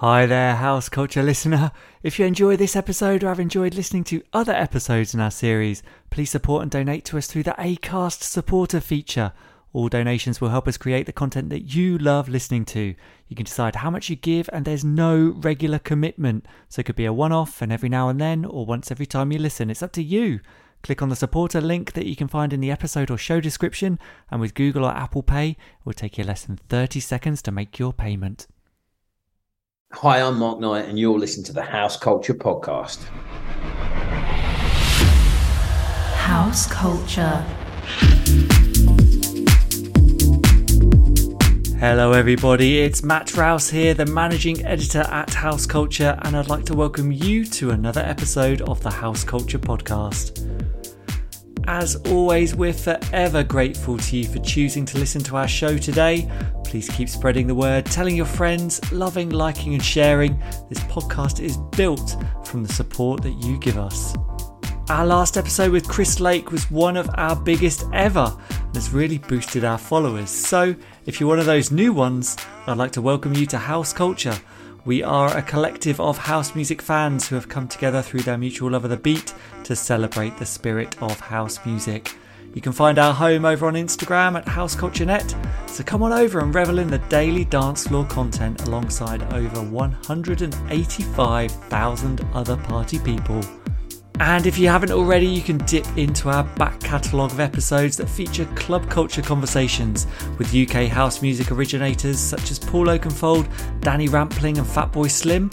Hi there, House Culture listener. If you enjoy this episode or have enjoyed listening to other episodes in our series, please support and donate to us through the ACAST supporter feature. All donations will help us create the content that you love listening to. You can decide how much you give, and there's no regular commitment. So it could be a one off and every now and then, or once every time you listen. It's up to you. Click on the supporter link that you can find in the episode or show description, and with Google or Apple Pay, it will take you less than 30 seconds to make your payment. Hi, I'm Mark Knight, and you're listening to the House Culture Podcast. House Culture. Hello, everybody. It's Matt Rouse here, the managing editor at House Culture, and I'd like to welcome you to another episode of the House Culture Podcast. As always, we're forever grateful to you for choosing to listen to our show today. Please keep spreading the word, telling your friends, loving, liking, and sharing. This podcast is built from the support that you give us. Our last episode with Chris Lake was one of our biggest ever and has really boosted our followers. So, if you're one of those new ones, I'd like to welcome you to House Culture. We are a collective of house music fans who have come together through their mutual love of the beat to celebrate the spirit of house music. You can find our home over on Instagram at HouseCultureNet, so come on over and revel in the daily dance floor content alongside over 185,000 other party people. And if you haven't already, you can dip into our back catalogue of episodes that feature club culture conversations with UK house music originators such as Paul Oakenfold, Danny Rampling, and Fatboy Slim,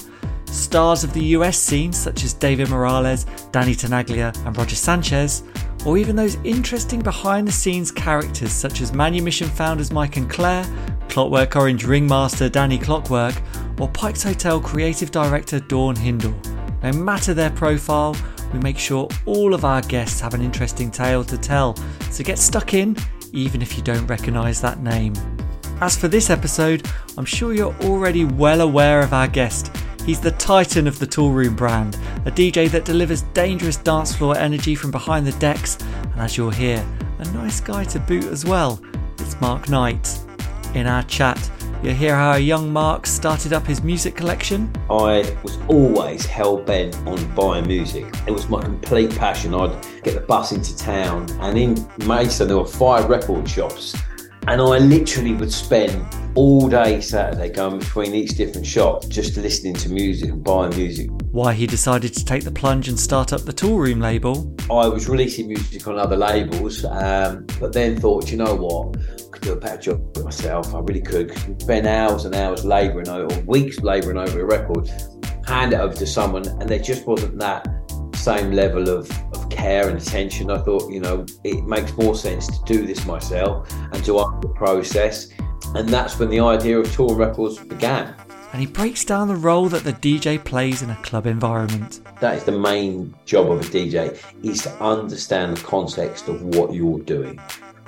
stars of the US scene such as David Morales, Danny Tenaglia, and Roger Sanchez, or even those interesting behind the scenes characters such as Manumission founders Mike and Claire, Clockwork Orange ringmaster Danny Clockwork, or Pike's Hotel creative director Dawn Hindle. No matter their profile, we make sure all of our guests have an interesting tale to tell, so get stuck in even if you don't recognise that name. As for this episode, I'm sure you're already well aware of our guest. He's the titan of the Toolroom brand, a DJ that delivers dangerous dance floor energy from behind the decks, and as you'll hear, a nice guy to boot as well. It's Mark Knight. In our chat, You'll hear how young Mark started up his music collection. I was always hell bent on buying music. It was my complete passion. I'd get the bus into town, and in Maidstone there were five record shops, and I literally would spend all day Saturday going between each different shop just listening to music and buying music. Why he decided to take the plunge and start up the Toolroom label. I was releasing music on other labels, um, but then thought, you know what? I could do a better job myself. I really could. Spend hours and hours labouring over, or weeks labouring over a record, hand it over to someone, and there just wasn't that same level of, of care and attention. I thought, you know, it makes more sense to do this myself and to up the process. And that's when the idea of Toolroom records began. And he breaks down the role that the DJ plays in a club environment. That is the main job of a DJ, is to understand the context of what you're doing,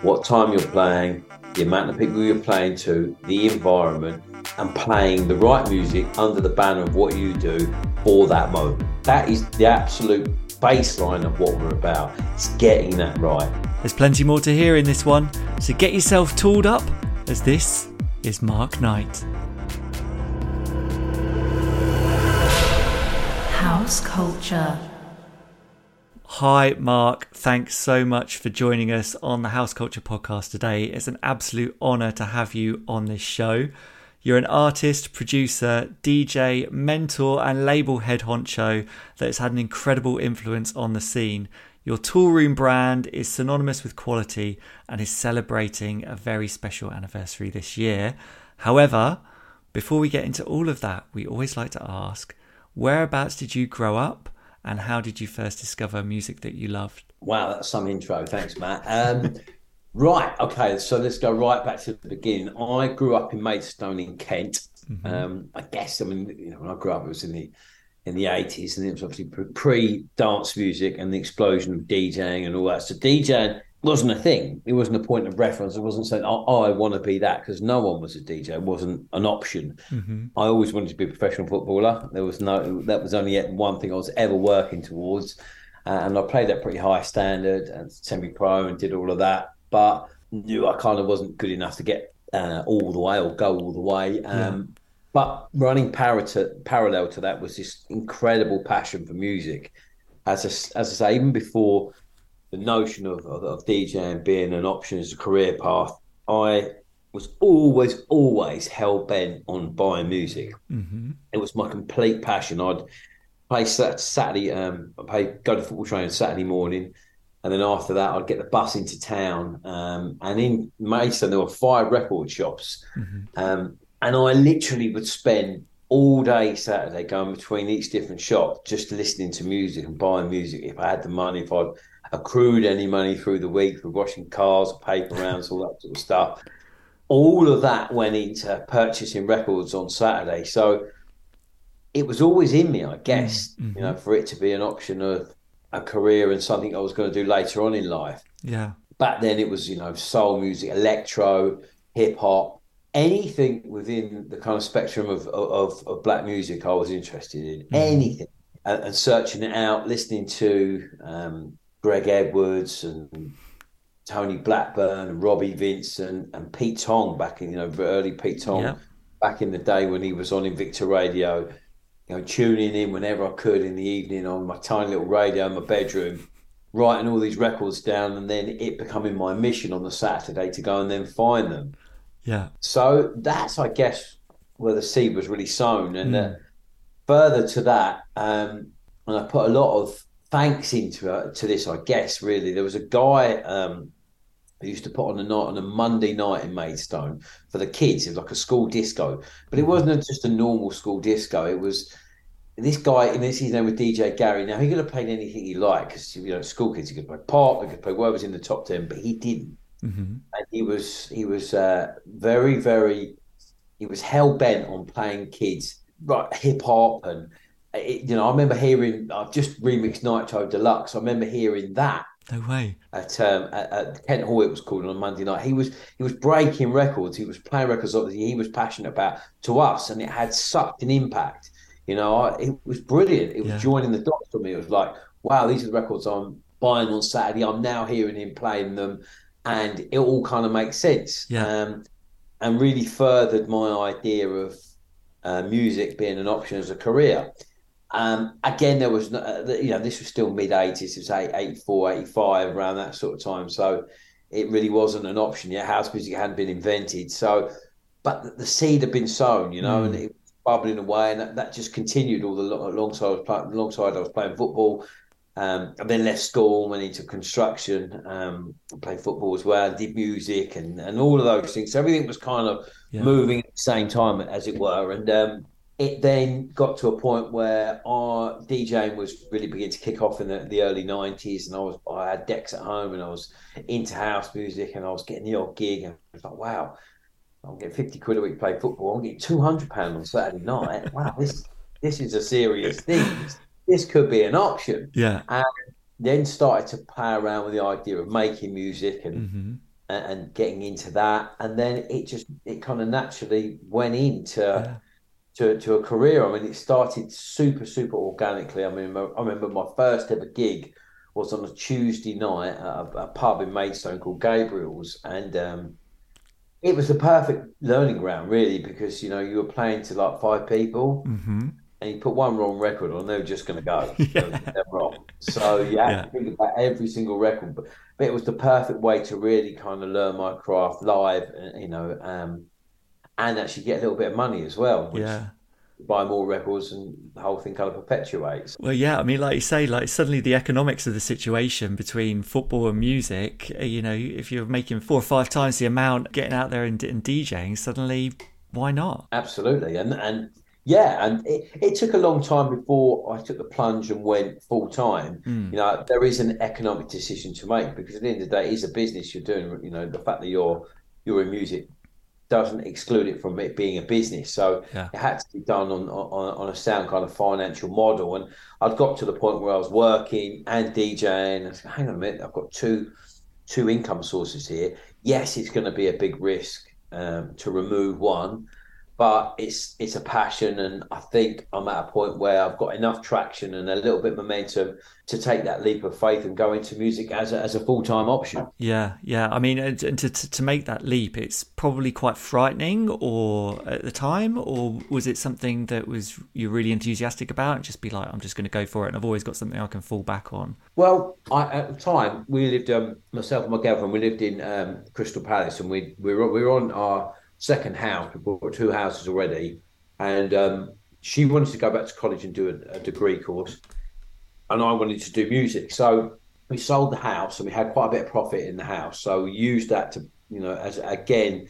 what time you're playing, the amount of people you're playing to, the environment, and playing the right music under the banner of what you do for that moment. That is the absolute baseline of what we're about. It's getting that right. There's plenty more to hear in this one, so get yourself tooled up, as this is Mark Knight. House Culture. Hi, Mark. Thanks so much for joining us on the House Culture podcast today. It's an absolute honour to have you on this show. You're an artist, producer, DJ, mentor, and label head honcho that has had an incredible influence on the scene. Your Toolroom brand is synonymous with quality and is celebrating a very special anniversary this year. However, before we get into all of that, we always like to ask whereabouts did you grow up? and how did you first discover music that you loved? Wow, that's some intro. Thanks, Matt. Um, right, okay, so let's go right back to the beginning. I grew up in Maidstone in Kent. Mm-hmm. Um, I guess I mean, you know, when I grew up, it was in the in the eighties, and it was obviously pre dance music and the explosion of DJing and all that. So DJing wasn't a thing. It wasn't a point of reference. It wasn't saying, "Oh, oh I want to be that," because no one was a DJ. It wasn't an option. Mm-hmm. I always wanted to be a professional footballer. There was no. That was only one thing I was ever working towards, uh, and I played at pretty high standard and semi-pro and did all of that. But knew I kind of wasn't good enough to get uh, all the way or go all the way. Um, yeah. But running parallel to, parallel to that was this incredible passion for music. As I, as I say, even before the notion of, of, of DJing being an option as a career path, I was always, always hell bent on buying music. Mm-hmm. It was my complete passion. I'd play Saturday, um, I'd play, go to football training Saturday morning, and then after that, I'd get the bus into town. Um, and in Maidstone, there were five record shops, Mm-hmm. um, and I literally would spend all day Saturday going between each different shop, just listening to music and buying music. If I had the money, if I'd accrued any money through the week for washing cars, paper rounds, all that sort of stuff all of that went into purchasing records on Saturday. So it was always in me, I guess, Mm-hmm. you know, for it to be an option of a career and something I was going to do later on in life. Yeah. Back then, it was, you know, soul music, electro, hip hop, anything within the kind of spectrum of, of, of black music I was interested in, anything. And, and searching it out, listening to um, Greg Edwards and Tony Blackburn and Robbie Vincent and Pete Tong back in, you know, early Pete Tong Yeah. back in the day when he was on Invicta Radio, you know, tuning in whenever I could in the evening on my tiny little radio in my bedroom, writing all these records down and then it becoming my mission on the Saturday to go and then find them. Yeah. So that's, I guess, where the seed was really sown. And uh, further to that, um, and I put a lot of thanks into uh, to this, I guess. Really, there was a guy um, who used to put on a night on a Monday night in Maidstone for the kids. It was like a school disco, but it wasn't just a normal school disco. It was this guy, and this his name was DJ Gary. Now he could have played anything he liked because you know school kids he could play pop, he could play whatever was in the top ten, but he didn't Mm-hmm. and he was he was uh, very very he was hell bent on playing kids right. hip hop and it, you know I remember hearing I've just remixed Nitro Deluxe. I remember hearing that No way. at um at, at Kent Hall it was called on a Monday night. He was he was breaking records. He was playing records obviously he was passionate about to us and it had such an impact. You know I, it was brilliant. It was Yeah. joining the dots for me. It was like wow these are the records I'm buying on Saturday. I'm now hearing him playing them and it all kind of makes sense Yeah. um and really furthered my idea of uh, music being an option as a career um, again, there was, no- uh, you know, this was still mid 80s, it was eight- 84, 85, around that sort of time. So it really wasn't an option yet. House music hadn't been invented. So, but the- seed had been sown, you know, and it was bubbling away. And that, that just continued all the lo- alongside I was playing, alongside I was playing football. Um, and then left school, went into construction, um, played football as well, did music and, and all of those things. So everything was kind of Yeah. moving at the same time, as it were. And um, it then got to a point where our DJing was really beginning to kick off in the, the early '90s, and I was I had decks at home, and I was into house music, and I was getting the odd gig, and I was like, wow, I'm getting 50 quid a week to play football. I'm getting 200 pounds on Saturday night. Wow, this this is a serious thing. This could be an option. Yeah. And then started to play around with the idea of making music and Mm-hmm. and, getting into that, and then it just it kind of naturally went into Yeah. to, to a career. I mean, it started super super organically. I mean, I remember my first ever gig was on a Tuesday night at a, a pub in Maidstone called Gabriel's, and um, it was the perfect learning ground, really, because you know you were playing to like five people, Mm-hmm. And you put one wrong record on, they're just going to go. They're wrong. So you had Yeah. to think about every single record. But, but it was the perfect way to really kind of learn my craft live, uh, you know, um, and actually get a little bit of money as well. Which Yeah. buy more records and the whole thing kind of perpetuates. Well, yeah, I mean, like you say, like suddenly the economics of the situation between football and music, uh, you know, if you're making four or five times the amount getting out there and, and DJing, suddenly why not? Absolutely. And and yeah, and it, it took a long time before I took the plunge and went full time. Mm. You know, there is an economic decision to make because at the end of the day, it is a business you're doing. You know, the fact that you're you're in music doesn't exclude it from it being a business. So Yeah. it had to be done on, on on a sound kind of financial model. And I'd got to the point where I was working and DJing. I said, hang on a minute, I've got two two income sources here. Yes, it's going to be a big risk um, to remove one, but it's it's a passion, and I think I'm at a point where I've got enough traction and a little bit momentum to take that leap of faith and go into music as a, as a full time option. Yeah, yeah. I mean, and to, to to make that leap, it's probably quite frightening, or at the time, or was it something that was you're really enthusiastic about and just be like, I'm just going to go for it, and I've always got something I can fall back on. Well, I, at the time we lived, um, myself and my girlfriend, we lived in um, Crystal Palace, and we we were we were on our second house. We bought two houses already, and um, she wanted to go back to college and do a, a, degree course, and I wanted to do music. So we sold the house, and we had quite a bit of profit in the house. So we used that to, you know, as again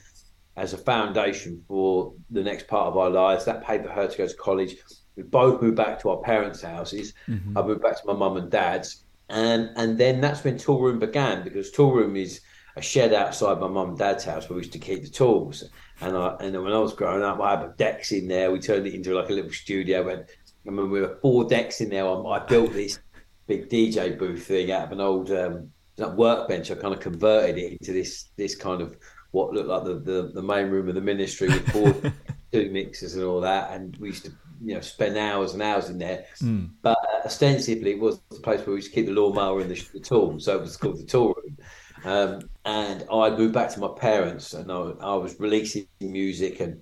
as a foundation for the next part of our lives. That paid for her to go to college. We both moved back to our parents' houses. Mm-hmm. I moved back to my mum and dad's, and and then that's when Toolroom began because Toolroom is a shed outside my mum and dad's house where we used to keep the tools. And I and then when I was growing up, I had decks in there. We turned it into like a little studio. And I remember we were four decks in there. I, I built this big DJ booth thing out of an old um, workbench. I kind of converted it into this this kind of what looked like the, the, the main room of the ministry with four two mixers and all that. And we used to you know spend hours and hours in there. Mm. But ostensibly, it was the place where we used to keep the lawnmower and the, the tool. So it was called the tool room. Um, and I moved back to my parents, and I, I, was releasing music, and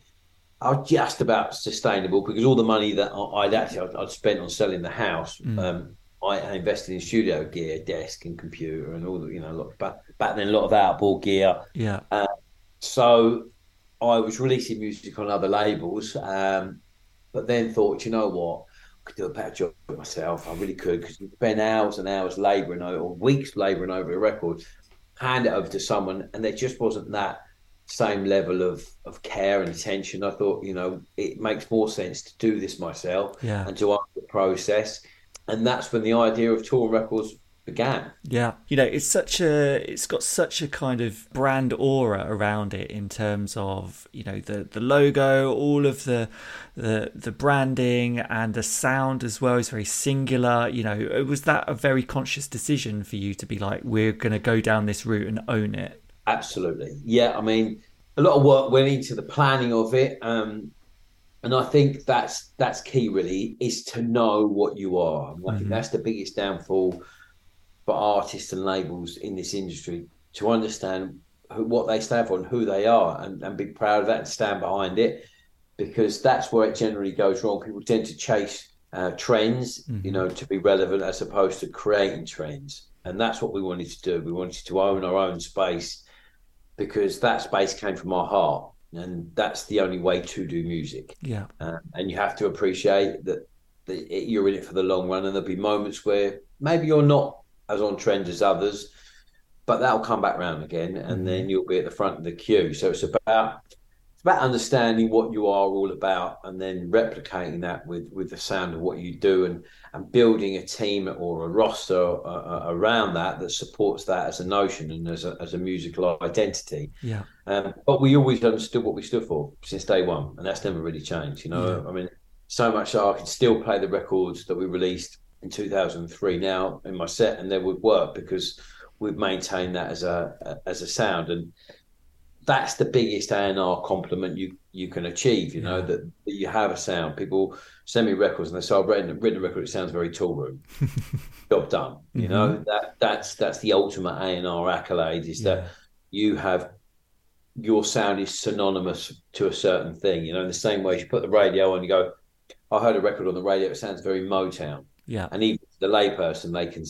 I was just about sustainable because all the money that I'd actually I'd, I'd spent on selling the house, mm. um, I invested in studio gear, desk, and computer, and all the you know, lot, back back then a lot of outboard gear. Yeah. Uh, so I was releasing music on other labels, um, but then thought, you know what, I could do a better job myself. I really could because you spend hours and hours labouring over, or weeks labouring over a record hand it over to someone, and there just wasn't that same level of of care and attention. I thought, you know, it makes more sense to do this myself yeah. and to own the process. And that's when the idea of Toolroom Records began. Yeah, you know, it's such a it's got such a kind of brand aura around it in terms of you know the the logo, all of the the the branding and the sound as well is very singular. You know, was that a very conscious decision for you to be like, we're going to go down this route and own it? Absolutely, yeah. I mean, a lot of work went into the planning of it. Um, and I think that's that's key really is to know what you are. I mm-hmm. think that's the biggest downfall for artists and labels in this industry to understand who, what they stand for and who they are and, and be proud of that and stand behind it because that's where it generally goes wrong. People tend to chase uh, trends, mm-hmm. you know, to be relevant as opposed to creating trends. And that's what we wanted to do. We wanted to own our own space because that space came from our heart. And that's the only way to do music. Yeah. Uh, and you have to appreciate that, that you're in it for the long run. And there'll be moments where maybe you're not as on trend as others, but that'll come back round again, and mm-hmm. then you'll be at the front of the queue. So it's about it's about understanding what you are all about, and then replicating that with with the sound of what you do, and and building a team or a roster uh, uh, around that that supports that as a notion and as a as a musical identity. Yeah. Um, but we always understood what we stood for since day one, and that's never really changed. You know, yeah. I mean, so much so I can still play the records that we released in 2003 now in my set, and they would work because we've maintained that as a as a sound, and that's the biggest A&R compliment you you can achieve. You know that, that, you have a sound. People send me records and they say, "I've written, written a record. It sounds very Toolroom. Job done." You mm-hmm. know that that's that's the ultimate A&R accolade is yeah. that you have your sound is synonymous to a certain thing. You know, in the same way you put the radio on, you go, "I heard a record on the radio. It sounds very Motown." Yeah. And even the layperson, they can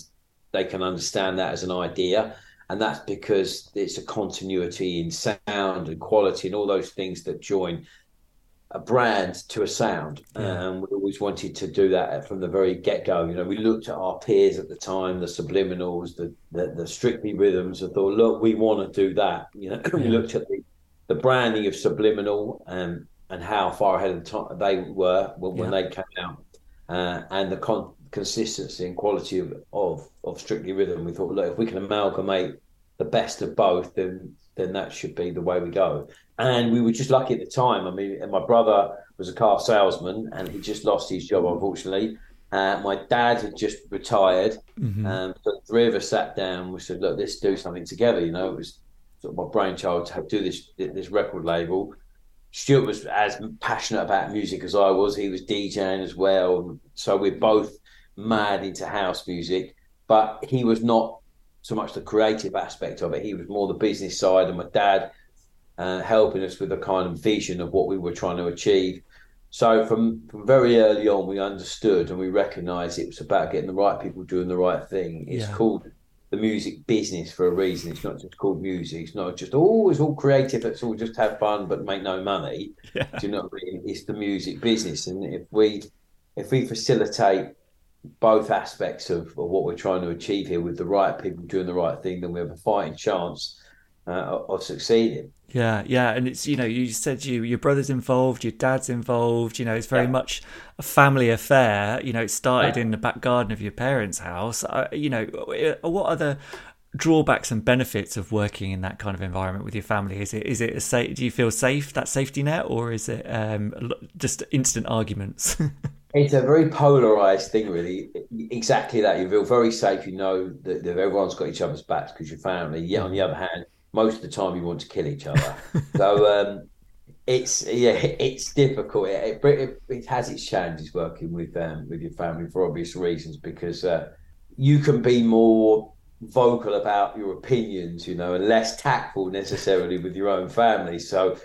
they can understand that as an idea, and that's because it's a continuity in sound and quality and all those things that join a brand to a sound. Yeah. And we always wanted to do that from the very get go. You know, we looked at our peers at the time, the subliminals, the the, the strictly rhythms, and thought, look, we want to do that. You know, yeah. we looked at the, the branding of subliminal and and how far ahead of the time they were when, yeah. when they came out, uh, and the con- consistency and quality of, of of Strictly Rhythm. We thought, look, if we can amalgamate the best of both, then then that should be the way we go. And we were just lucky at the time. I mean, my brother was a car salesman, and he just lost his job, unfortunately. Uh, my dad had just retired. Mm-hmm. Um, so the three of us sat down. We said, "Look, let's do something together." You know, it was sort of my brainchild to do this this record label. Stuart was as passionate about music as I was. He was DJing as well. So we're both mad into house music, but he was not so much the creative aspect of it. He was more the business side, and my dad uh, helping us with the kind of vision of what we were trying to achieve. So from, from very early on, we understood and we recognised it was about getting the right people doing the right thing. It's yeah. called the music business for a reason. It's not just called music. It's not just oh, it's all creative. It's all just have fun but make no money. Yeah. Do you know what I mean? It's the music business, and if we if we facilitate both aspects of, of what we're trying to achieve here with the right people doing the right thing, then we have a fighting chance uh, of succeeding. Yeah, yeah, and it's you know you said you your brother's involved, your dad's involved. You know, it's very yeah. much a family affair. You know, it started yeah. in the back garden of your parents' house. Uh, you know, uh, what are the drawbacks and benefits of working in that kind of environment with your family? Is it is it a safe? Do you feel safe that safety net, or is it um, just instant arguments? it's a very polarized thing, really. Exactly that. You feel very safe. You know that, that everyone's got each other's backs because you're family. Yet on the other hand most of the time you want to kill each other. so um, it's yeah, it's difficult. It, it, it, has its challenges working with um, with your family for obvious reasons because uh, you can be more vocal about your opinions, you know, and less tactful necessarily with your own family. So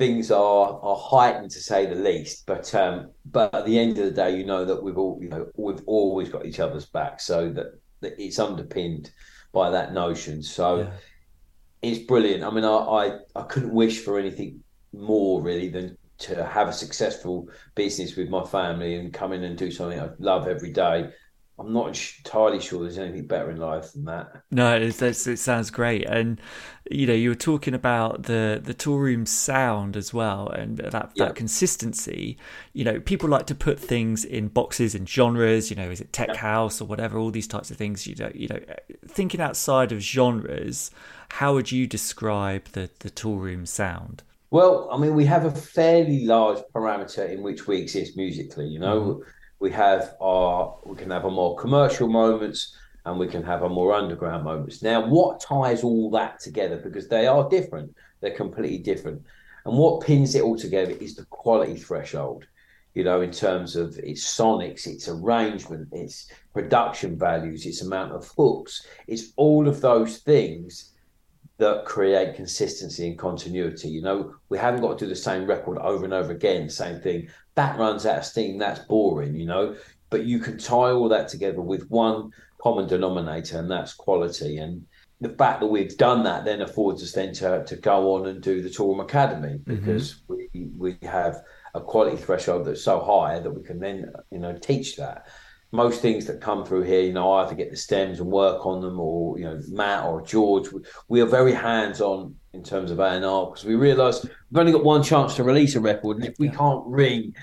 things are are heightened to say the least. But um, but at the end of the day, you know that we've all you know we've always got each other's back, so that, that it's underpinned by that notion. So. Yeah it's brilliant. I mean, I, I, I couldn't wish for anything more really than to have a successful business with my family and come in and do something I love every day. I'm not entirely sure there's anything better in life than that. No, it's, it's, it sounds great, and you know, you were talking about the the Toolroom sound as well, and that that consistency. You know, people like to put things in boxes and genres. You know, is it tech house or whatever? All these types of things. You know, you know, thinking outside of genres how would you describe the, the Toolroom sound? Well, I mean, we have a fairly large parameter in which we exist musically. You know, mm-hmm. We have our we can have our more commercial moments and we can have our more underground moments. Now, what ties all that together? Because they are different, they're completely different. And what pins it all together is the quality threshold, you know, in terms of its sonics, its arrangement, its production values, its amount of hooks. It's all of those things that create consistency and continuity. You know, we haven't got to do the same record over and over again, same thing. That runs out of steam. That's boring, you know. But you can tie all that together with one common denominator, and that's quality. And the fact that we've done that then affords us then to, to go on and do the Toolroom Academy mm-hmm. because mm-hmm. we we have a quality threshold that's so high that we can then you know teach that most things that come through here, you know, I either get the stems and work on them, or you know, Matt or George. We are very hands on in terms of A and R because we realise we've only got one chance to release a record, and if we can't wring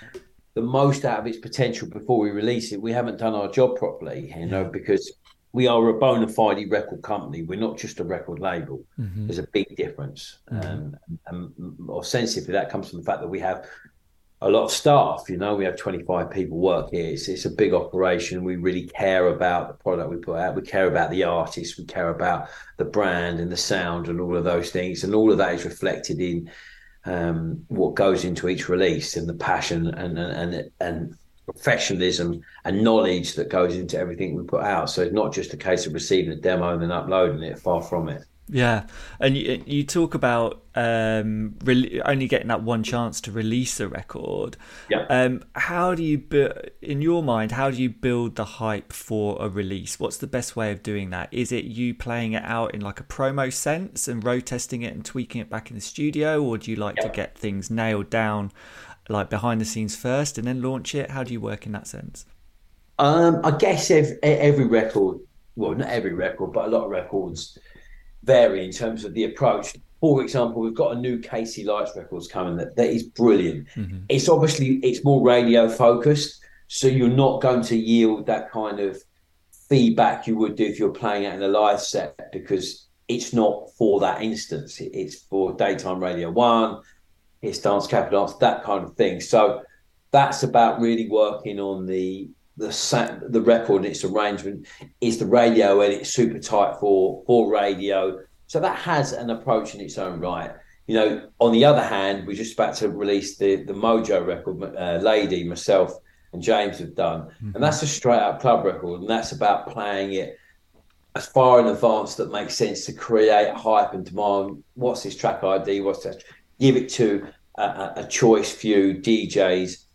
the most out of its potential before we release it, we haven't done our job properly. You know, because we are a bona fide record company. We're not just a record label. Mm-hmm. There's a big difference, mm-hmm. um, and, and ostensibly that comes from the fact that we have a lot of staff. You know, we have 25 people work here. It's, it's a big operation. We really care about the product we put out. We care about the artists. We care about the brand and the sound and all of those things. And all of that is reflected in um, what goes into each release and the passion and and and, and professionalism and knowledge that goes into everything we put out. So it's not just a case of receiving a demo and then uploading it. Far from it. Yeah, and you, you talk about um, re- only getting that one chance to release a record. Yeah. Um, how do you, bu- in your mind, how do you build the hype for a release? What's the best way of doing that? Is it you playing it out in like a promo sense and road testing it and tweaking it back in the studio, or do you like yeah. to get things nailed down, like behind the scenes first, and then launch it? How do you work in that sense? Um, I guess every, every record, well, not every record, but a lot of records vary in terms of the approach. For example, we've got a new Casey Lights records coming that, that is brilliant. Mm-hmm. It's obviously it's more radio focused, so you're not going to yield that kind of feedback you would do if you're playing it in a live set because it's not for that instance. It's for daytime radio one, it's dance capital dance, that kind of thing. So that's about really working on the the the record and its arrangement is the radio and it's super tight for for radio. So that has an approach in its own right. you know, on the other hand, we're just about to release the the Mojo record. Uh, Lady, myself, and James have done, mm-hmm. and that's a straight up club record, and that's about playing it as far in advance that makes sense to create hype and demand. What's this track ID? What's that? Give it to a, a choice few DJs,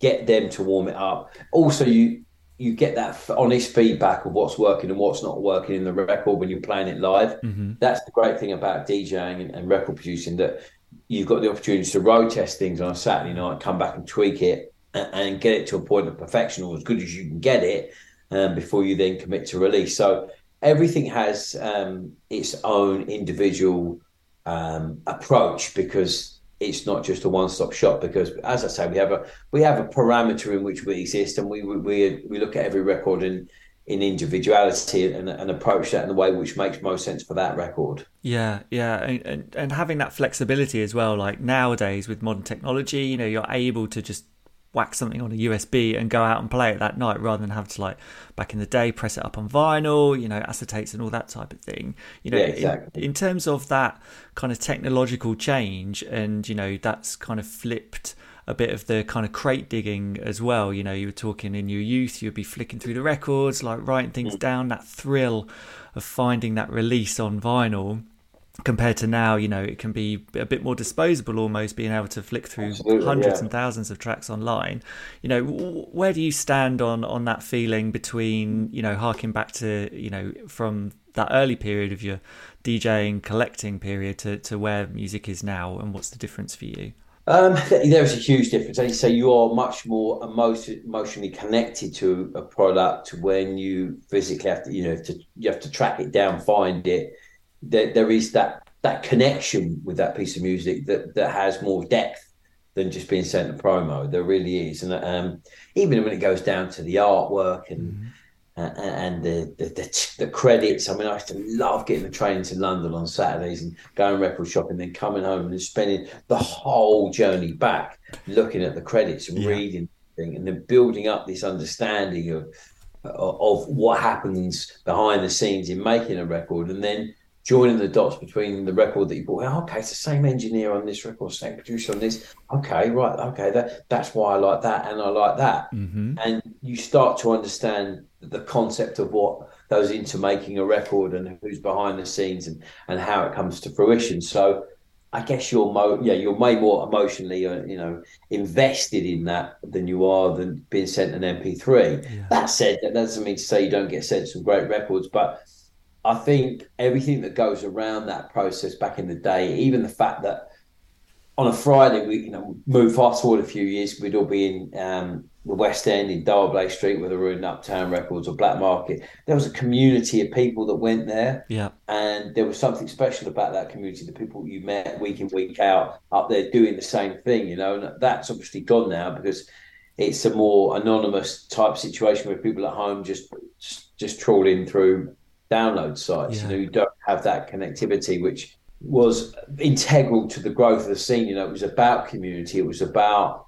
get them to warm it up. Also, you you get that honest feedback of what's working and what's not working in the record when you're playing it live. Mm-hmm. That's the great thing about DJing and, and, record producing that you've got the opportunity to road test things on a Saturday night, come back and tweak it and, and get it to a point of perfection or as good as you can get it um, before you then commit to release. So everything has um, its own individual um, approach because it's not just a one-stop shop because as i say we have a we have a parameter in which we exist and we we we look at every record in in individuality and, and approach that in the way which makes most sense for that record. Yeah yeah and, and, and having that flexibility as well like nowadays with modern technology you know you're able to just whack something on a USB and go out and play it that night rather than have to like back in the day press it up on vinyl, you know, acetates and all that type of thing. You know, yeah, exactly. in, in, terms of that kind of technological change and you know that's kind of flipped a bit of the kind of crate digging as well. You know, you were talking in your youth, you'd be flicking through the records, like writing things mm. down, that thrill of finding that release on vinyl compared to now, you know, it can be a bit more disposable almost being able to flick through Absolutely, hundreds yeah. and thousands of tracks online. You know, where do you stand on on that feeling between, you know, harking back to, you know, from that early period of your DJing collecting period to, to where music is now and what's the difference for you? Um, there is a huge difference. As you say, you are much more emotion, emotionally connected to a product when you physically have to, you know, to, you have to track it down, find it there, there is that that connection with that piece of music that that has more depth than just being sent a promo. There really is, and um, even when it goes down to the artwork and mm-hmm. uh, and the, the, the the credits. I mean, I used to love getting the train to London on Saturdays and going record shopping, then coming home and spending the whole journey back looking at the credits and yeah. reading and then building up this understanding of of what happens behind the scenes in making a record, and then joining the dots between the record that you bought. Oh, okay, it's the same engineer on this record, same producer on this. Okay, right, okay, that that's why I like that and I like that. Mm-hmm. And you start to understand the concept of what goes into making a record and who's behind the scenes and, and how it comes to fruition. So I guess you're mo- yeah you're way more emotionally uh, you know invested in that than you are than being sent an MP3. Yeah. That said, that doesn't mean to say you don't get sent some great records, but I think everything that goes around that process back in the day, even the fact that on a Friday we you know move fast forward a few years, we'd all be in um, the West End in D'Arblay Street, whether we're in Uptown Records or Black Market. There was a community of people that went there, yeah, and there was something special about that community. The people you met week in week out up there doing the same thing, you know, and that's obviously gone now because it's a more anonymous type situation where people at home just just, just trawling through download sites. Yeah. You know, you don't have that connectivity, which was integral to the growth of the scene. You know, it was about community. It was about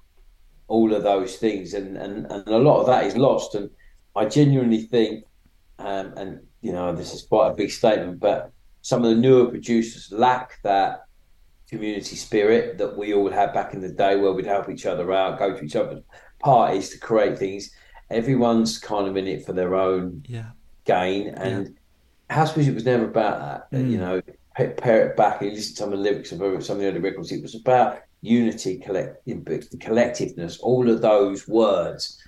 all of those things, and and, and a lot of that is lost. And I genuinely think, um, and you know, this is quite a big statement, but some of the newer producers lack that community spirit that we all had back in the day, where we'd help each other out, go to each other's parties to create things. Everyone's kind of in it for their own yeah. gain, and yeah house music was never about that. Mm. You know, pare it back and listen to some of the lyrics of some of the early records. It was about unity, collect, the collectiveness, all of those words,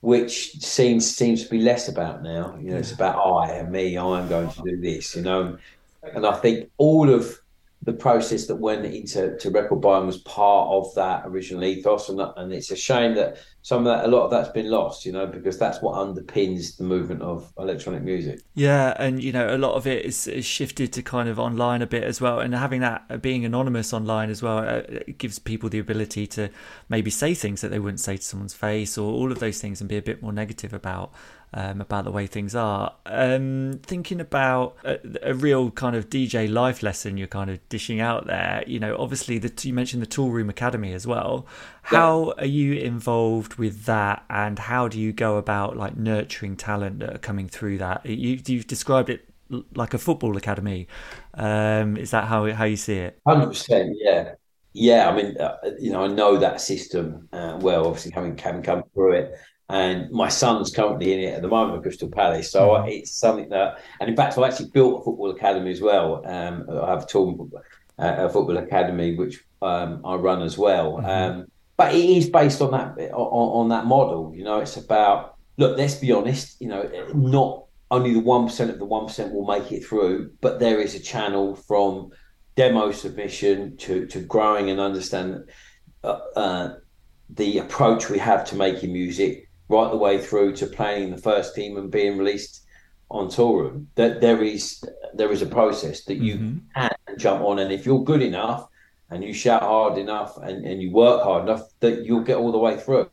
which seems seems to be less about now. You know, yeah. it's about I and me. I'm going to do this. You know, and I think all of the process that went into to record buying was part of that original ethos, and and it's a shame that some of that, a lot of that's been lost, you know, because that's what underpins the movement of electronic music. Yeah, and you know, a lot of it is, is shifted to kind of online a bit as well, and having that uh, being anonymous online as well, uh, gives people the ability to maybe say things that they wouldn't say to someone's face, or all of those things, and be a bit more negative about um, about the way things are. Um, thinking about a, a, real kind of DJ life lesson you're kind of dishing out there. You know, obviously the, you mentioned the Toolroom Academy as well. How yeah. are you involved with that, and how do you go about like nurturing talent that are coming through that? You, you've described it like a football academy. Um, is that how how you see it? Hundred percent, yeah, yeah. I mean, uh, you know, I know that system uh, well. Obviously, having having come through it, and my son's currently in it at the moment at Crystal Palace. So mm-hmm. it's something that, and in fact, I've actually built a football academy as well. Um, I have a, tool, uh, a football academy which um, I run as well. Mm-hmm. Um, but it is based on that on, on that model. You know, it's about look. Let's be honest. You know, not only the one percent of the one percent will make it through, but there is a channel from demo submission to to growing and understand uh, uh, the approach we have to making music right the way through to playing the first team and being released on Toolroom that there is there is a process that you mm-hmm. can jump on. And if you're good enough and you shout hard enough and, and you work hard enough that you'll get all the way through.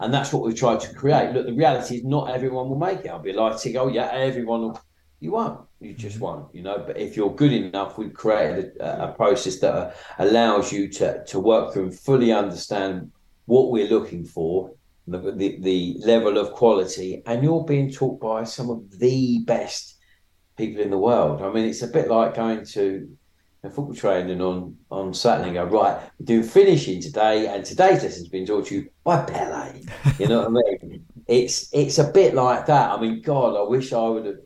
And that's what we've tried to create. Look the reality is not everyone will make it. I'll be like to go yeah everyone will. You won't. You just mm-hmm. won't you know. But if you're good enough we've created a, a process that uh, allows you to to work through and fully understand what we're looking for the, the, the level of quality, and you're being taught by some of the best people in the world. I mean, it's a bit like going to a football training on on Saturday and go, right, we're doing finishing today, and today's lesson's been taught to you by Pele. You know what I mean? It's it's a bit like that. I mean, God, I wish I would have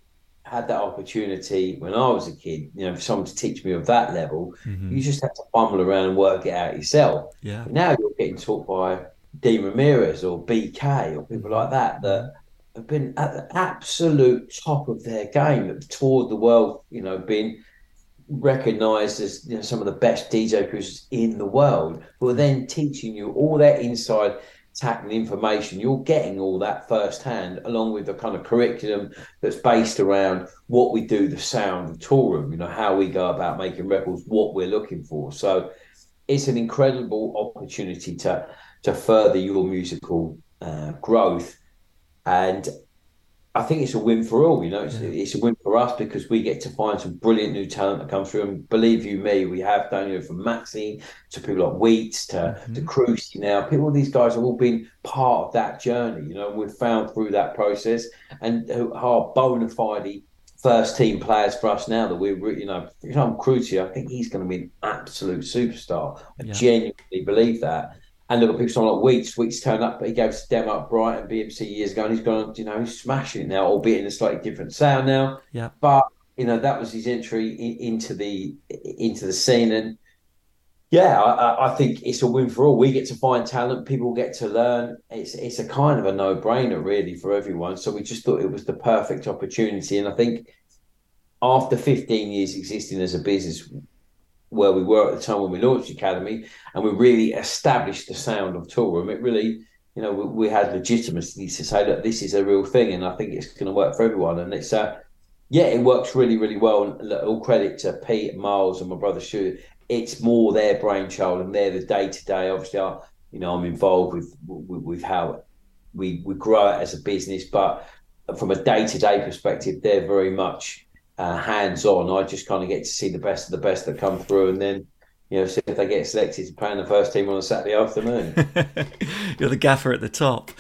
had that opportunity when I was a kid, you know, for someone to teach me of that level. Mm-hmm. You just have to fumble around and work it out yourself. Yeah. But now you're getting taught by Dean Ramirez or BK or people mm. like that that have been at the absolute top of their game, that toured the world, you know, been recognized as you know, some of the best DJ producers in the world, who are then teaching you all that inside tackling information. You're getting all that firsthand, along with the kind of curriculum that's based around what we do, the sound, the Toolroom, you know, how we go about making records, what we're looking for. So it's an incredible opportunity to to further your musical uh, growth. And I think it's a win for all. You know, it's, yeah. it's, a win for us because we get to find some brilliant new talent that comes through. And believe you me, we have done you know, from Maxinne to people like Wheats to mm-hmm. to Cruci now. People, these guys have all been part of that journey. You know, we've found through that process and are bona fide first team players for us now that we're, you know, for example, Cruci, I think he's going to be an absolute superstar. I yeah. genuinely believe that. And look at people like Weeks. Weeks turned up, but he gave us a demo at Brighton BMC years ago, and he's gone, you know, he's smashing it now, albeit in a slightly different sound now. Yeah. But you know, that was his entry in, into the into the scene, and yeah, I, I, think it's a win for all. We get to find talent, people get to learn. It's it's a kind of a no brainer really for everyone. So we just thought it was the perfect opportunity, and I think after 15 years existing as a business, where we were at the time when we launched the academy, and we really established the sound of Toolroom. It really, you know, we, we, had legitimacy to say that this is a real thing, and I think it's going to work for everyone. And it's uh, yeah, it works really, really well. And all credit to Pete, Miles, and my brother Stu. It's more their brainchild, and they're the day to day. Obviously, I, you know, I'm involved with, with with how we we grow it as a business, but from a day to day perspective, they're very much uh, hands on. I just kind of get to see the best of the best that come through, and then you know, see if they get selected to play in the first team on a Saturday afternoon. You're the gaffer at the top.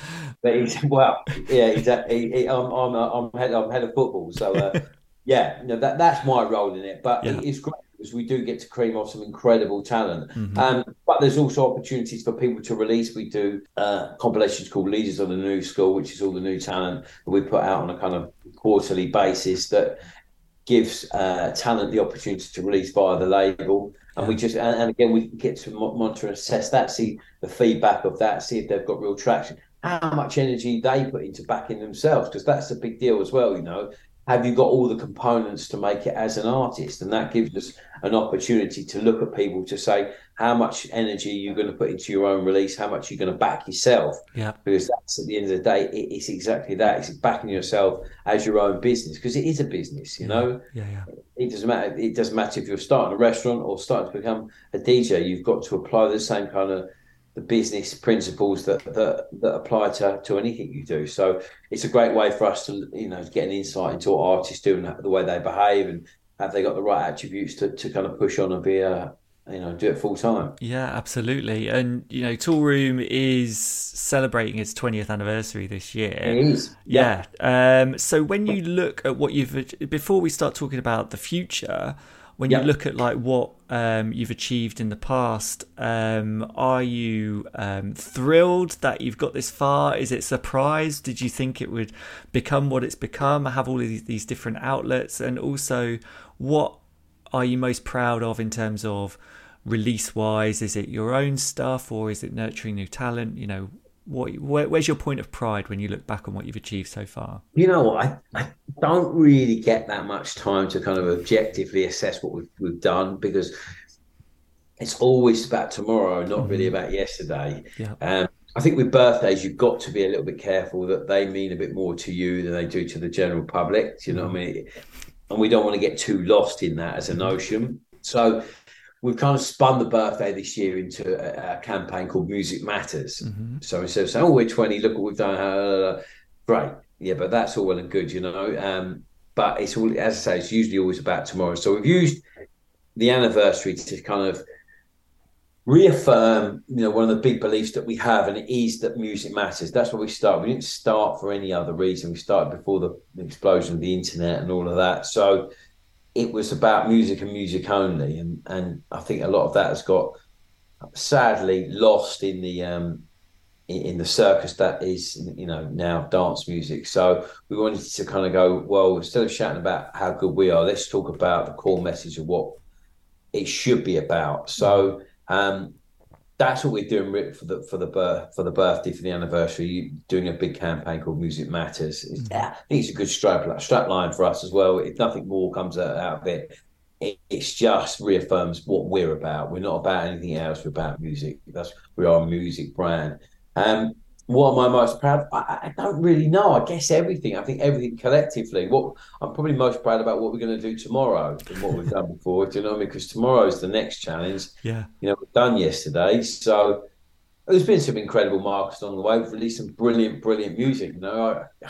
But he's well, yeah, exactly. He, he, I'm, I'm, I'm head, I'm head of football, so uh, yeah, you know, that that's my role in it. But yeah. it's great because we do get to cream off some incredible talent. Mm-hmm. Um, but there's also opportunities for people to release. We do uh, compilations called Leaders of the New School, which is all the new talent that we put out on a kind of quarterly basis that gives uh, talent the opportunity to release via the label. And yeah. we just, and, and, again, we get to monitor and assess that, see the feedback of that, see if they've got real traction, how much energy they put into backing themselves, because that's a big deal as well, you know have you got all the components to make it as an artist? And that gives us an opportunity to look at people to say how much energy you're going to put into your own release, how much you're going to back yourself. Yeah. Because that's at the end of the day, it's exactly that. It's backing yourself as your own business because it is a business, you yeah. know. Yeah, yeah. It doesn't matter. It doesn't matter if you're starting a restaurant or starting to become a DJ. You've got to apply the same kind of the business principles that, that that apply to, to anything you do. So it's a great way for us to you know get an insight into what artists do and the way they behave and have they got the right attributes to, to kind of push on and be a you know do it full time. Yeah, absolutely. And you know, Toolroom is celebrating its 20th anniversary this year. It is. Yeah. Um, so when you look at what you've before we start talking about the future, when Yeah. you look at like what um, you've achieved in the past, um, are you um, thrilled that you've got this far? Is it surprised? Did you think it would become what it's become? Have all of these, these different outlets, and also what are you most proud of in terms of release wise? Is it your own stuff or is it nurturing new talent? You know, what where, where's your point of pride when you look back on what you've achieved so far? You know what? I, I don't really get that much time to kind of objectively assess what we've, we've done because it's always about tomorrow, not really about yesterday. Yeah. Um, I think with birthdays, you've got to be a little bit careful that they mean a bit more to you than they do to the general public. Do you know what I mean? And we don't want to get too lost in that as a notion. So we've kind of spun the birthday this year into a, a campaign called Music Matters. So instead of saying, "Oh, we're 20, look what we've done," uh, great, yeah, but that's all well and good, you know. Um, but it's all, as I say, it's usually always about tomorrow. So we've used the anniversary to kind of reaffirm, you know, one of the big beliefs that we have, and it is that music matters. That's where we start. We didn't start for any other reason. We started before the explosion of the internet and all of that. So it was about music and music only, and and I think a lot of that has got sadly lost in the um in, in the circus that is you know now dance music. So we wanted to kind of go well instead of shouting about how good we are, let's talk about the core message of what it should be about. So um, that's what we're doing for the for the birth for the birthday for the anniversary. You, Doing a big campaign called Music Matters. It's, I think it's a good strap strap line for us as well. If nothing more comes out, out of it, it, it's just reaffirms what we're about. We're not about anything else. We're about music. That's we are a music brand. Um, what am I most proud? Of? I, I don't really know. I guess everything. I think everything collectively. What I'm probably most proud about what we're going to do tomorrow than what we've done before. Do you know what I mean? Because tomorrow is the next challenge. Yeah. You know, we've done yesterday, so there's been some incredible marks along the way. We've released some brilliant, brilliant music. You know, I,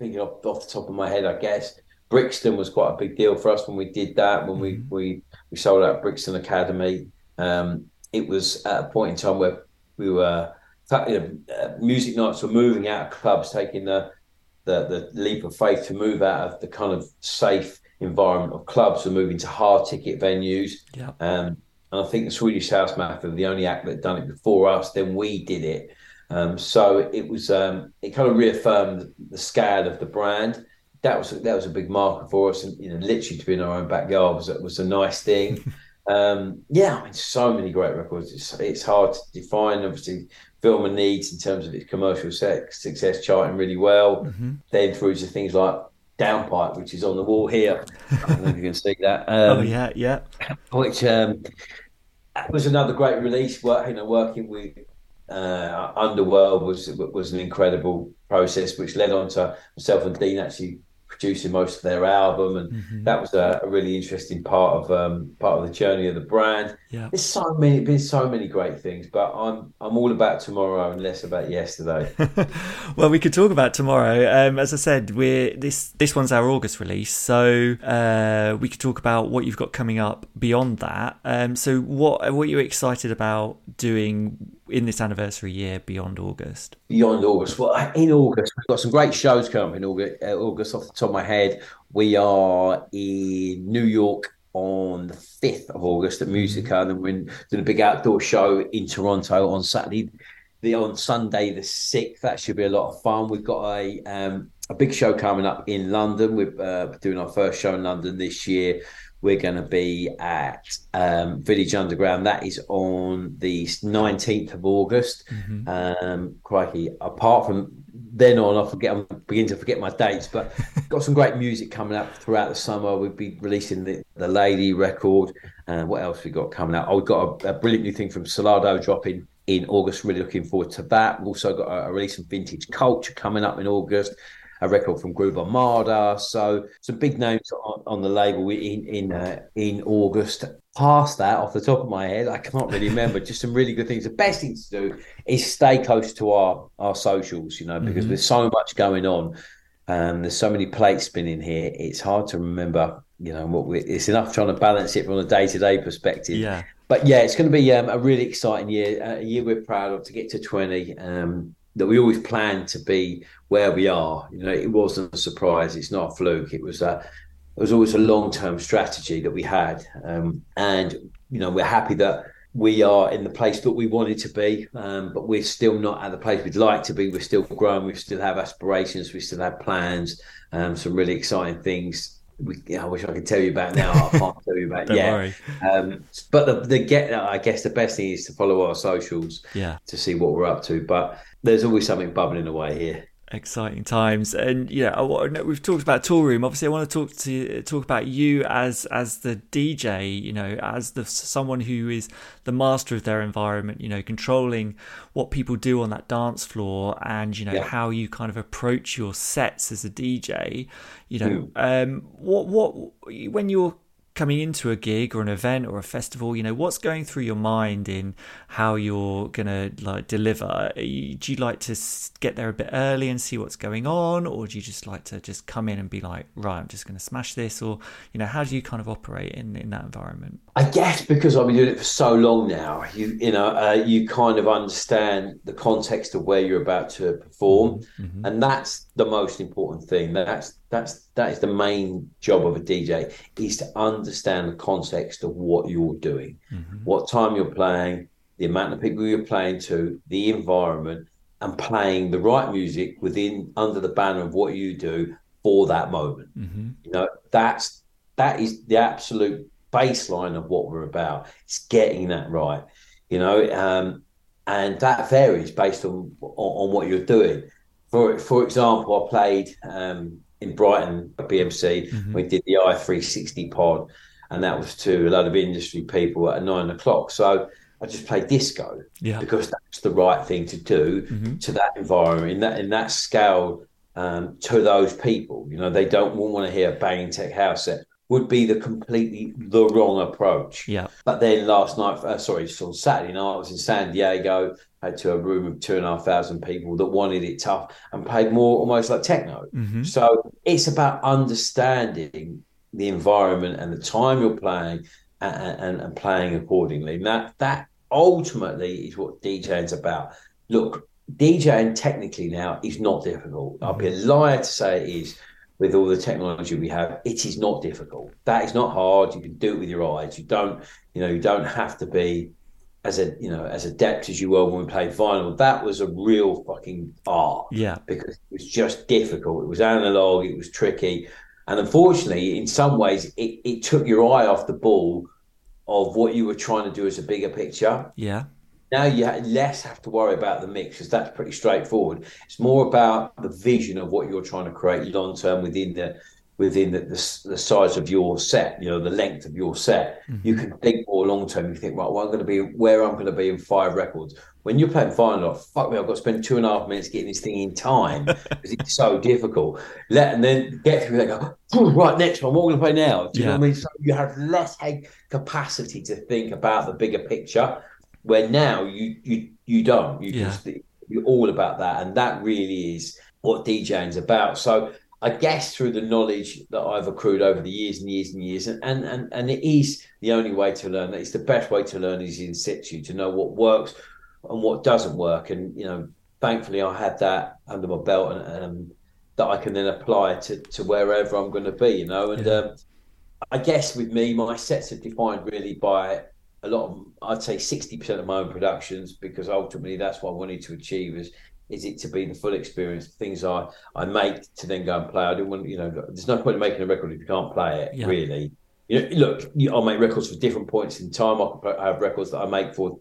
thinking off, off the top of my head, I guess Brixton was quite a big deal for us when we did that. When we we we sold out Brixton Academy, um, it was at a point in time where we were you know, uh, music nights were moving out of clubs, taking the, the the leap of faith to move out of the kind of safe environment of clubs and moving to hard ticket venues. Yeah. Um, and I think the Swedish House Mafia, were the only act that had done it before us, then we did it. Um, so it was um, it kind of reaffirmed the scale of the brand. That was that was a big marker for us, and you know, literally to be in our own backyard was was a nice thing. um, yeah, I mean, so many great records. It's, it's hard to define. Obviously, Feel My Needs in terms of its commercial sex, success charting really well. Mm-hmm. Then through to things like Downpipe, which is on the wall here. I don't know if you can see that. Um, oh yeah, yeah. which um, was another great release. Work, you know, working with uh, Underworld was was an incredible process, which led on to myself and Dean actually producing most of their album, and Mm-hmm. that was a, a really interesting part of um, part of the journey of the brand. Yeah. There's so many, been so many great things, but I'm I'm all about tomorrow and less about yesterday. well, we could talk about tomorrow. Um, as I said, we're this this one's our August release, so uh, we could talk about what you've got coming up beyond that. Um, so what what are you excited about doing in this anniversary year beyond August? beyond August. Well, in August, we've got some great shows coming up in August. Uh, August, off the top of my head, we are in New York on the 5th of August at Musica, and then we're doing a big outdoor show in Toronto on Saturday. The on Sunday the sixth, that should be a lot of fun. We've got a um, a big show coming up in London. We're uh, doing our first show in London this year. We're going to be at um, Village Underground. That is on the 19th of August. Um, crikey! Apart from then on, I forget. I'm beginning to forget my dates, but got some great music coming up throughout the summer. We'll be releasing the, the Lady record. And what else we got coming out? Oh, we've got a, a brilliant new thing from Solardo dropping in August. Really looking forward to that. We've also got a, a release of Vintage Culture coming up in August. A record from Groove Armada. So some big names on, on the label in in uh, in August. Past that, off the top of my head, I can't really remember. Just some really good things. The best thing to do is stay close to our our socials, you know, because Mhm. there's so much going on. Um, there's so many plates spinning here. It's hard to remember, you know, what we, it's enough trying to balance it from a day to day perspective. Yeah, but yeah, it's going to be um, a really exciting year. A year we're proud of to get to twenty. Um, that we always planned to be where we are. You know, it wasn't a surprise. It's not a fluke. It was a it was always a long term strategy that we had, um, and you know, we're happy that we are in the place that we wanted to be, um, but we're still not at the place we'd like to be. We're still growing. We still have aspirations. We still have plans. Um, some really exciting things. We, I wish I could tell you about now. I can't tell you about yet. Um, but the, the get, I guess the best thing is to follow our socials. Yeah. To see what we're up to, but there's always something bubbling away here exciting times and yeah we've talked about Toolroom. obviously i want to talk to talk about you as as the dj you know as the someone who is the master of their environment you know controlling what people do on that dance floor and you know yeah. how you kind of approach your sets as a dj you know mm. um what what when you're coming into a gig or an event or a festival you know what's going through your mind in how you're gonna like deliver? Do you like to get there a bit early and see what's going on or do you just like to just come in and be like right i'm just gonna smash this or you know how do you kind of operate in in that environment i guess because i've been doing it for so long now you you know uh, you kind of understand the context of where you're about to perform mm-hmm. and that's the most important thing that's that's that is the main job of a DJ is to understand the context of what you're doing, mm-hmm. what time you're playing, the amount of people you're playing to, the environment, and playing the right music within under the banner of what you do for that moment. Mm-hmm. You know, that's that is the absolute baseline of what we're about. It's getting that right. You know, um, and that varies based on, on, on what you're doing. For for example, I played um, in Brighton at BMC. Mm-hmm. We did the i360 pod, and that was to a lot of industry people at nine o'clock. So I just played disco yeah. because that's the right thing to do mm-hmm. to that environment in that in that scale um, to those people. You know, they don't want to hear banging tech house set. Would be the completely the wrong approach. Yeah. But then last night, uh, sorry, on Saturday night, I was in San Diego had to a room of two and a half thousand people that wanted it tough and played more almost like techno. Mm-hmm. So it's about understanding the environment and the time you're playing and, and, and playing accordingly. And that that ultimately is what DJing's about. Look, DJing technically now is not difficult. Mm-hmm. I'd be a liar to say it is with all the technology we have. It is not difficult. That is not hard. You can do it with your eyes. You don't, you know, you don't have to be as a you know as adept as you were when we played vinyl that was a real fucking art yeah because it was just difficult it was analog it was tricky and unfortunately in some ways it, it took your eye off the ball of what you were trying to do as a bigger picture yeah now you less have to worry about the mix because that's pretty straightforward it's more about the vision of what you're trying to create long term within the within the, the, the, size of your set, you know, the length of your set. Mm-hmm. You can think more long term. You think, right, well, I'm going to be where I'm going to be in five records. When you're playing vinyl, fuck me, I've got to spend two and a half minutes getting this thing in time because it's so difficult. Let and then get through. They go, oh, right, next one. What are we going to play now? Do you yeah. know what I mean? So you have less head capacity to think about the bigger picture. Where now you you you don't. You yeah. just you're all about that, and that really is what DJing's about. So I guess through the knowledge that I've accrued over the years and years and years, and and and, and it is the only way to learn. It's the best way to learn is in situ to know what works and what doesn't work. And you know, thankfully, I had that under my belt, and um, that I can then apply to to wherever I'm going to be. You know, and yeah. um, I guess with me, my sets are defined really by a lot of I'd say sixty percent of my own productions because ultimately that's what I wanted to achieve is is it to be the full experience? Things I I make to then go and play. I don't want you know. There's no point in making a record if you can't play it. Yeah. Really, you know. Look, I'll make records for different points in time. I have records that I make for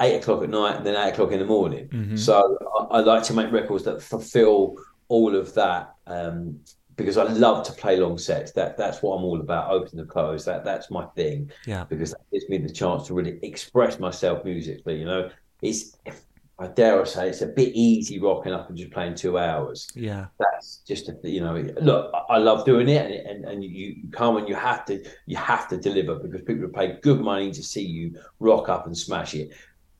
eight o'clock at night and then eight o'clock in the morning. Mm-hmm. So I, I, like to make records that fulfill all of that. Um, because I love to play long sets. That that's what I'm all about. Open and close. That that's my thing. Yeah. Because that gives me the chance to really express myself musically. You know, it's I dare I say it's a bit easy rocking up and just playing two hours. Yeah, that's just a, you know. Look, I love doing it, and and, and you, come and you have to you have to deliver because people pay good money to see you rock up and smash it.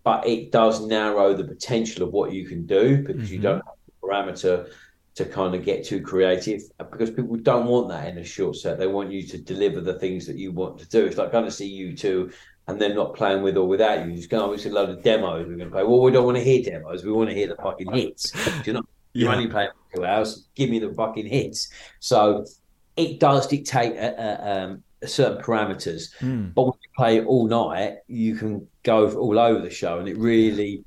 But it does narrow the potential of what you can do because mm-hmm. you don't have the parameter to kind of get too creative because people don't want that in a short set. They want you to deliver the things that you want to do. It's like going to see U2 and then not playing with or without you. Just going, oh, it's a load of demos we're going to play. Well, we don't want to hear demos. We want to hear the fucking hits. you know, you're only playing for two hours. Give me the fucking hits. So it does dictate a, a, um, certain parameters. Mm. But when you play all night, you can go all over the show, and it really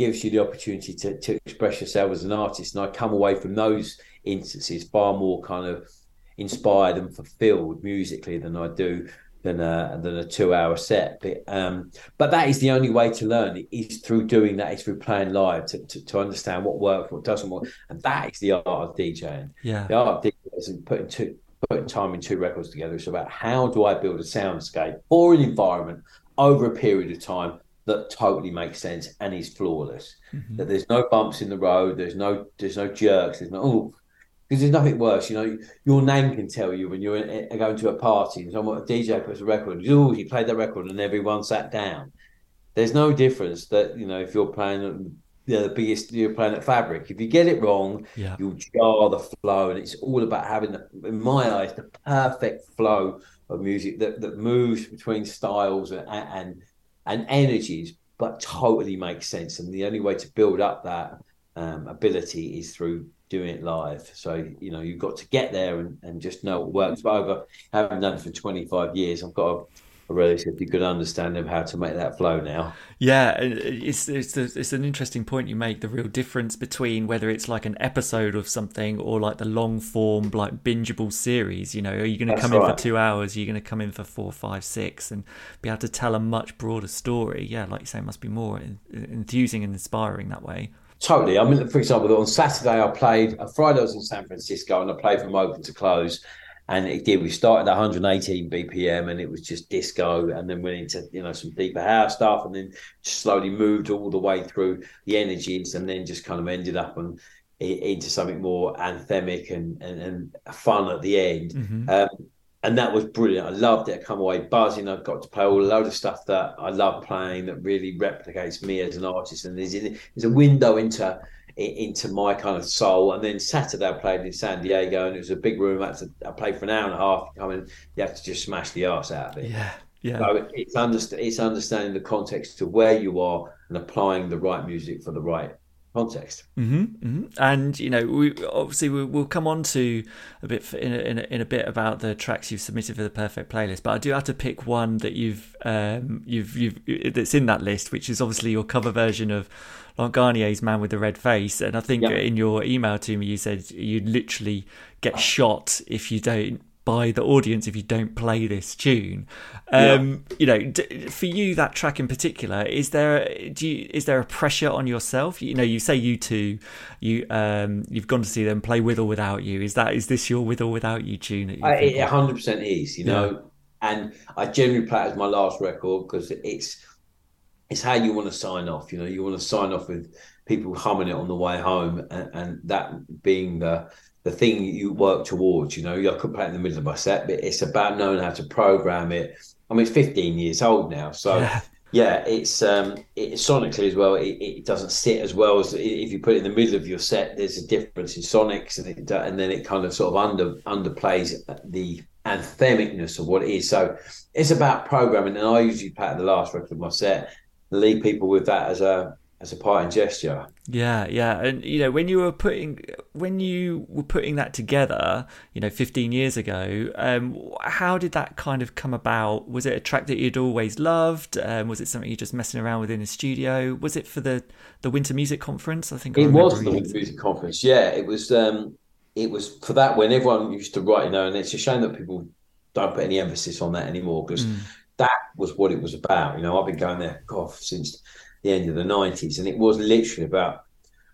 gives you the opportunity to, to express yourself as an artist. And I come away from those instances far more kind of inspired and fulfilled musically than I do than a than a two hour set. But um, but that is the only way to learn. It is through doing that. Is through playing live to, to, to understand what works, what doesn't work, and that is the art of DJing. Yeah. The art of DJing isn't putting two putting time in two records together. It's about how do I build a soundscape or an environment over a period of time that totally makes sense and is flawless. Mhm. That there's no bumps in the road. There's no there's no jerks. There's no oh. Because there's nothing worse, you know. Your name can tell you when you're in, going to a party and someone a DJ puts a record. Oh, he played that record, and everyone sat down. There's no difference that you know if you're playing you know, the biggest you're playing at Fabric. If you get it wrong, Yeah. you'll jar the flow, and it's all about having, the, in my eyes, the perfect flow of music that, that moves between styles and, and and energies, but totally makes sense. And the only way to build up that um, ability is through doing it live. So you know you've got to get there and, and just know what works. But over having done it for 25 years, I've got a, a relatively good understanding of how to make that flow now. Yeah, it's it's it's an interesting point you make. The real difference between whether it's like an episode of something or like the long form, like bingeable series. You know, are you going to That's come in for two hours? Are you going to come in for four, five, six, and be able to tell a much broader story? Yeah, like you say, it must be more en- enthusing and inspiring that way. Totally. I mean, for example, on Saturday I played. uh, Friday I was in San Francisco and I played from open to close, and it did. We started at 118 BPM and it was just disco, and then went into you know some deeper house stuff, and then slowly moved all the way through the energies, and then just kind of ended up on into something more anthemic and and, and fun at the end. hmm Um, and that was brilliant. I loved it. I come away buzzing. I've got to play all a load of stuff that I love playing that really replicates me as an artist. And there's there's a window into into my kind of soul. And then Saturday I played in San Diego, and it was a big room. I, had to, I played for an hour and a half. I mean, you have to just smash the arse out of it. Yeah, yeah. So it's underst- it's understanding the context of where you are and applying the right music for the right context. hmm hmm And you know, we obviously we, we'll come on to a bit in a, in a, in a bit about the tracks you've submitted for the perfect playlist. But I do have to pick one that you've um, you've you've that's in that list, which is obviously your cover version of Laurent Garnier's "Man with the Red Face." And I think Yeah. in your email to me, you said you'd literally get shot if you don't by the audience if you don't play this tune. Um, You know, d- for you, that track in particular, is there do you, is there a pressure on yourself? You know, you say U2, you um, you've gone to see them play with or without you. Is that is this your with or without you tune? It hundred percent is, you know, and I generally play it as my last record because it's it's how you want to sign off. You know, you want to sign off with people humming it on the way home, and, and that being the the thing you work towards. You know, I could play it in the middle of my set, but it's about knowing how to program it. I mean, it's 15 years old now, so Yeah. yeah, it's um, it, sonically as well. It, it doesn't sit as well as if you put it in the middle of your set. There's a difference in sonics, and it and then it kind of sort of under underplays the anthemicness of what it is. So it's about programming, and I usually play the last record of my set, leave people with that as a as a parting gesture. Yeah, yeah, and you know when you were putting when you were putting that together, you know, fifteen years ago, um, how did that kind of come about? Was it a track that you'd always loved? Um, was it something you just messing around with in the studio? Was it for the the Winter Music Conference? I think It remember was the Winter Music Conference. Yeah, it was. Um, it was for that when everyone used to write. You know, and it's a shame that people don't put any emphasis on that anymore because Mm. that was what it was about. You know, I've been going there God, since the end of the nineties, and it was literally about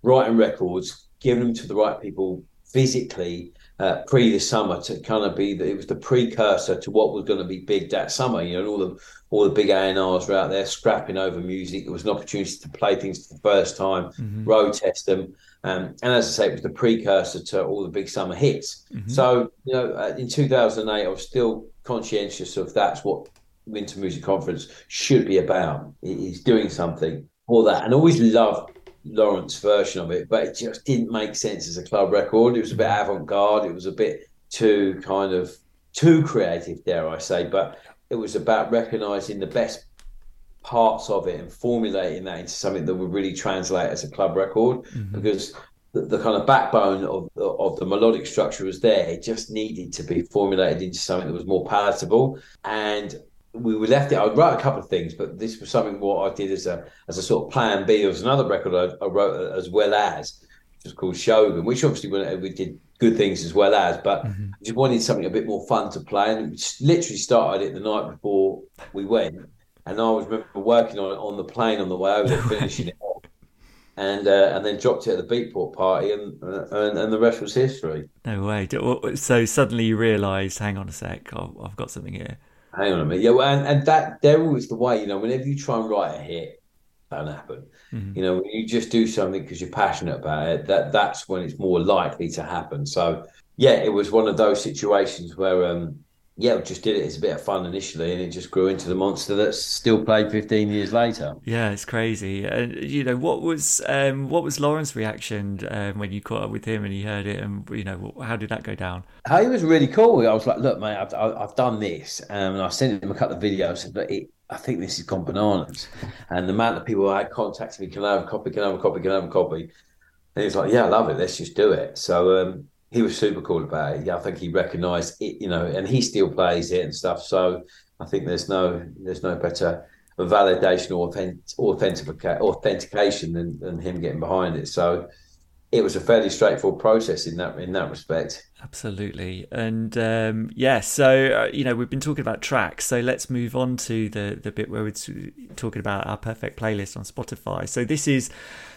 writing records, giving them to the right people physically uh, pre the summer to kind of be that it was the precursor to what was going to be big that summer. You know, all the all the big A and R's were out there scrapping over music. It was an opportunity to play things for the first time, Mhm. road test them, um, and as I say, it was the precursor to all the big summer hits. Mhm. So, you know, uh, in 2008, I was still conscientious of that's what Winter Music Conference should be about. It is doing something for that. And I always loved Laurent's version of it, but it just didn't make sense as a club record. It was a bit avant garde. It was a bit too kind of too creative, dare I say. But it was about recognizing the best parts of it and formulating that into something that would really translate as a club record mm-hmm. because the, the, kind of backbone of of the melodic structure was there. It just needed to be formulated into something that was more palatable. And we left it. I wrote a couple of things, but this was something what I did as a as a sort of plan B. There was another record I, I wrote as well as, which was called Shogun, which obviously we did good things as well as, but mm-hmm. I just wanted something a bit more fun to play. And we literally started it the night before we went, and I was remember working on it on the plane on the way over finishing it off, and uh, and then dropped it at the Beatport party, and, uh, and and the rest was history. No way. So suddenly you realised, hang on a sec, I've got something here. Hang on a minute, yeah, well, and, and that there was the way, you know, whenever you try and write a hit, don't happen. Mm-hmm. You know, when you just do something because you're passionate about it, that that's when it's more likely to happen. So yeah, it was one of those situations where um, yeah, we just did it as a bit of fun initially, and it just grew into the monster that's still played 15 years later. Yeah, it's crazy. And you know, what was um, what was Laurent's reaction um, when you caught up with him and he heard it, and you know, how did that go down? He was really cool. I was like, "Look, mate, I've, I've done this," um, and I sent him a couple of videos, but it, I think this has gone bananas. And the amount of people I had contacted me, "Can I have a copy? Can I have a copy? Can I have a copy?" And he was like, "Yeah, I love it. Let's just do it." So um, he was super cool about it. I think he recognised it, you know, and he still plays it and stuff. So I think there's no there's no better validation or authentic, authentication than, than him getting behind it. So it was a fairly straightforward process in that in that respect. Absolutely, and um, yeah, so uh, you know we've been talking about tracks, so let's move on to the the bit where we're talking about our perfect playlist on Spotify. So this is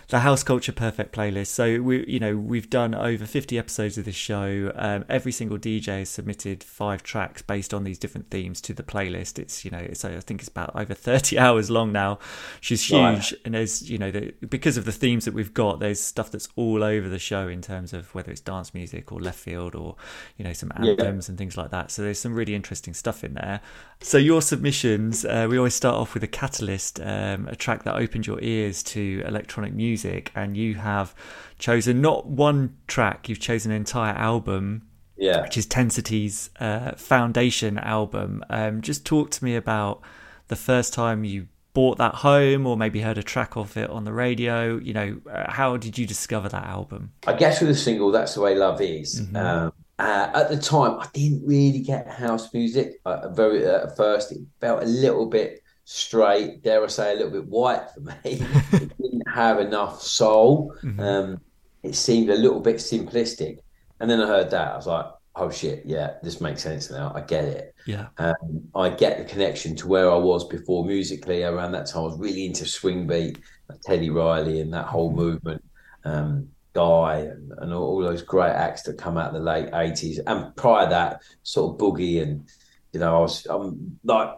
the House Culture Perfect playlist. So we, you know, we've done over 50 episodes of this show. Um, every single DJ has submitted five tracks based on these different themes to the playlist. It's, you know, it's, I think it's about over 30 hours long now, She's huge. Right. And there's, you know, the, because of the themes that we've got, there's stuff that's all over the show in terms of whether it's dance music or left field or, you know, some anthems yeah. and things like that. So there's some really interesting stuff in there. So your submissions, uh, we always start off with a catalyst, um, a track that opened your ears to electronic music, and you have chosen not one track, you've chosen an entire album. Yeah. Which is Ten City's uh, Foundation album. Um, just talk to me about the first time you bought that home or maybe heard a track of it on the radio you know uh, how did you discover that album i guess with a single that's the way love is mm-hmm. um, uh, at the time, I didn't really get house music. Uh, very uh, at first, it felt a little bit straight, dare I say, a little bit white for me. it didn't have enough soul. Mm-hmm. Um, it seemed a little bit simplistic. And then I heard that, I was like, "Oh shit, yeah, this makes sense now. I get it. Yeah, um, I get the connection to where I was before musically. Around that time, I was really into swing beat, Teddy Riley, and that whole mm-hmm. movement." Um, Guy and, and all those great acts that come out of the late eighties, and prior that, sort of Boogie and you know, I was I'm like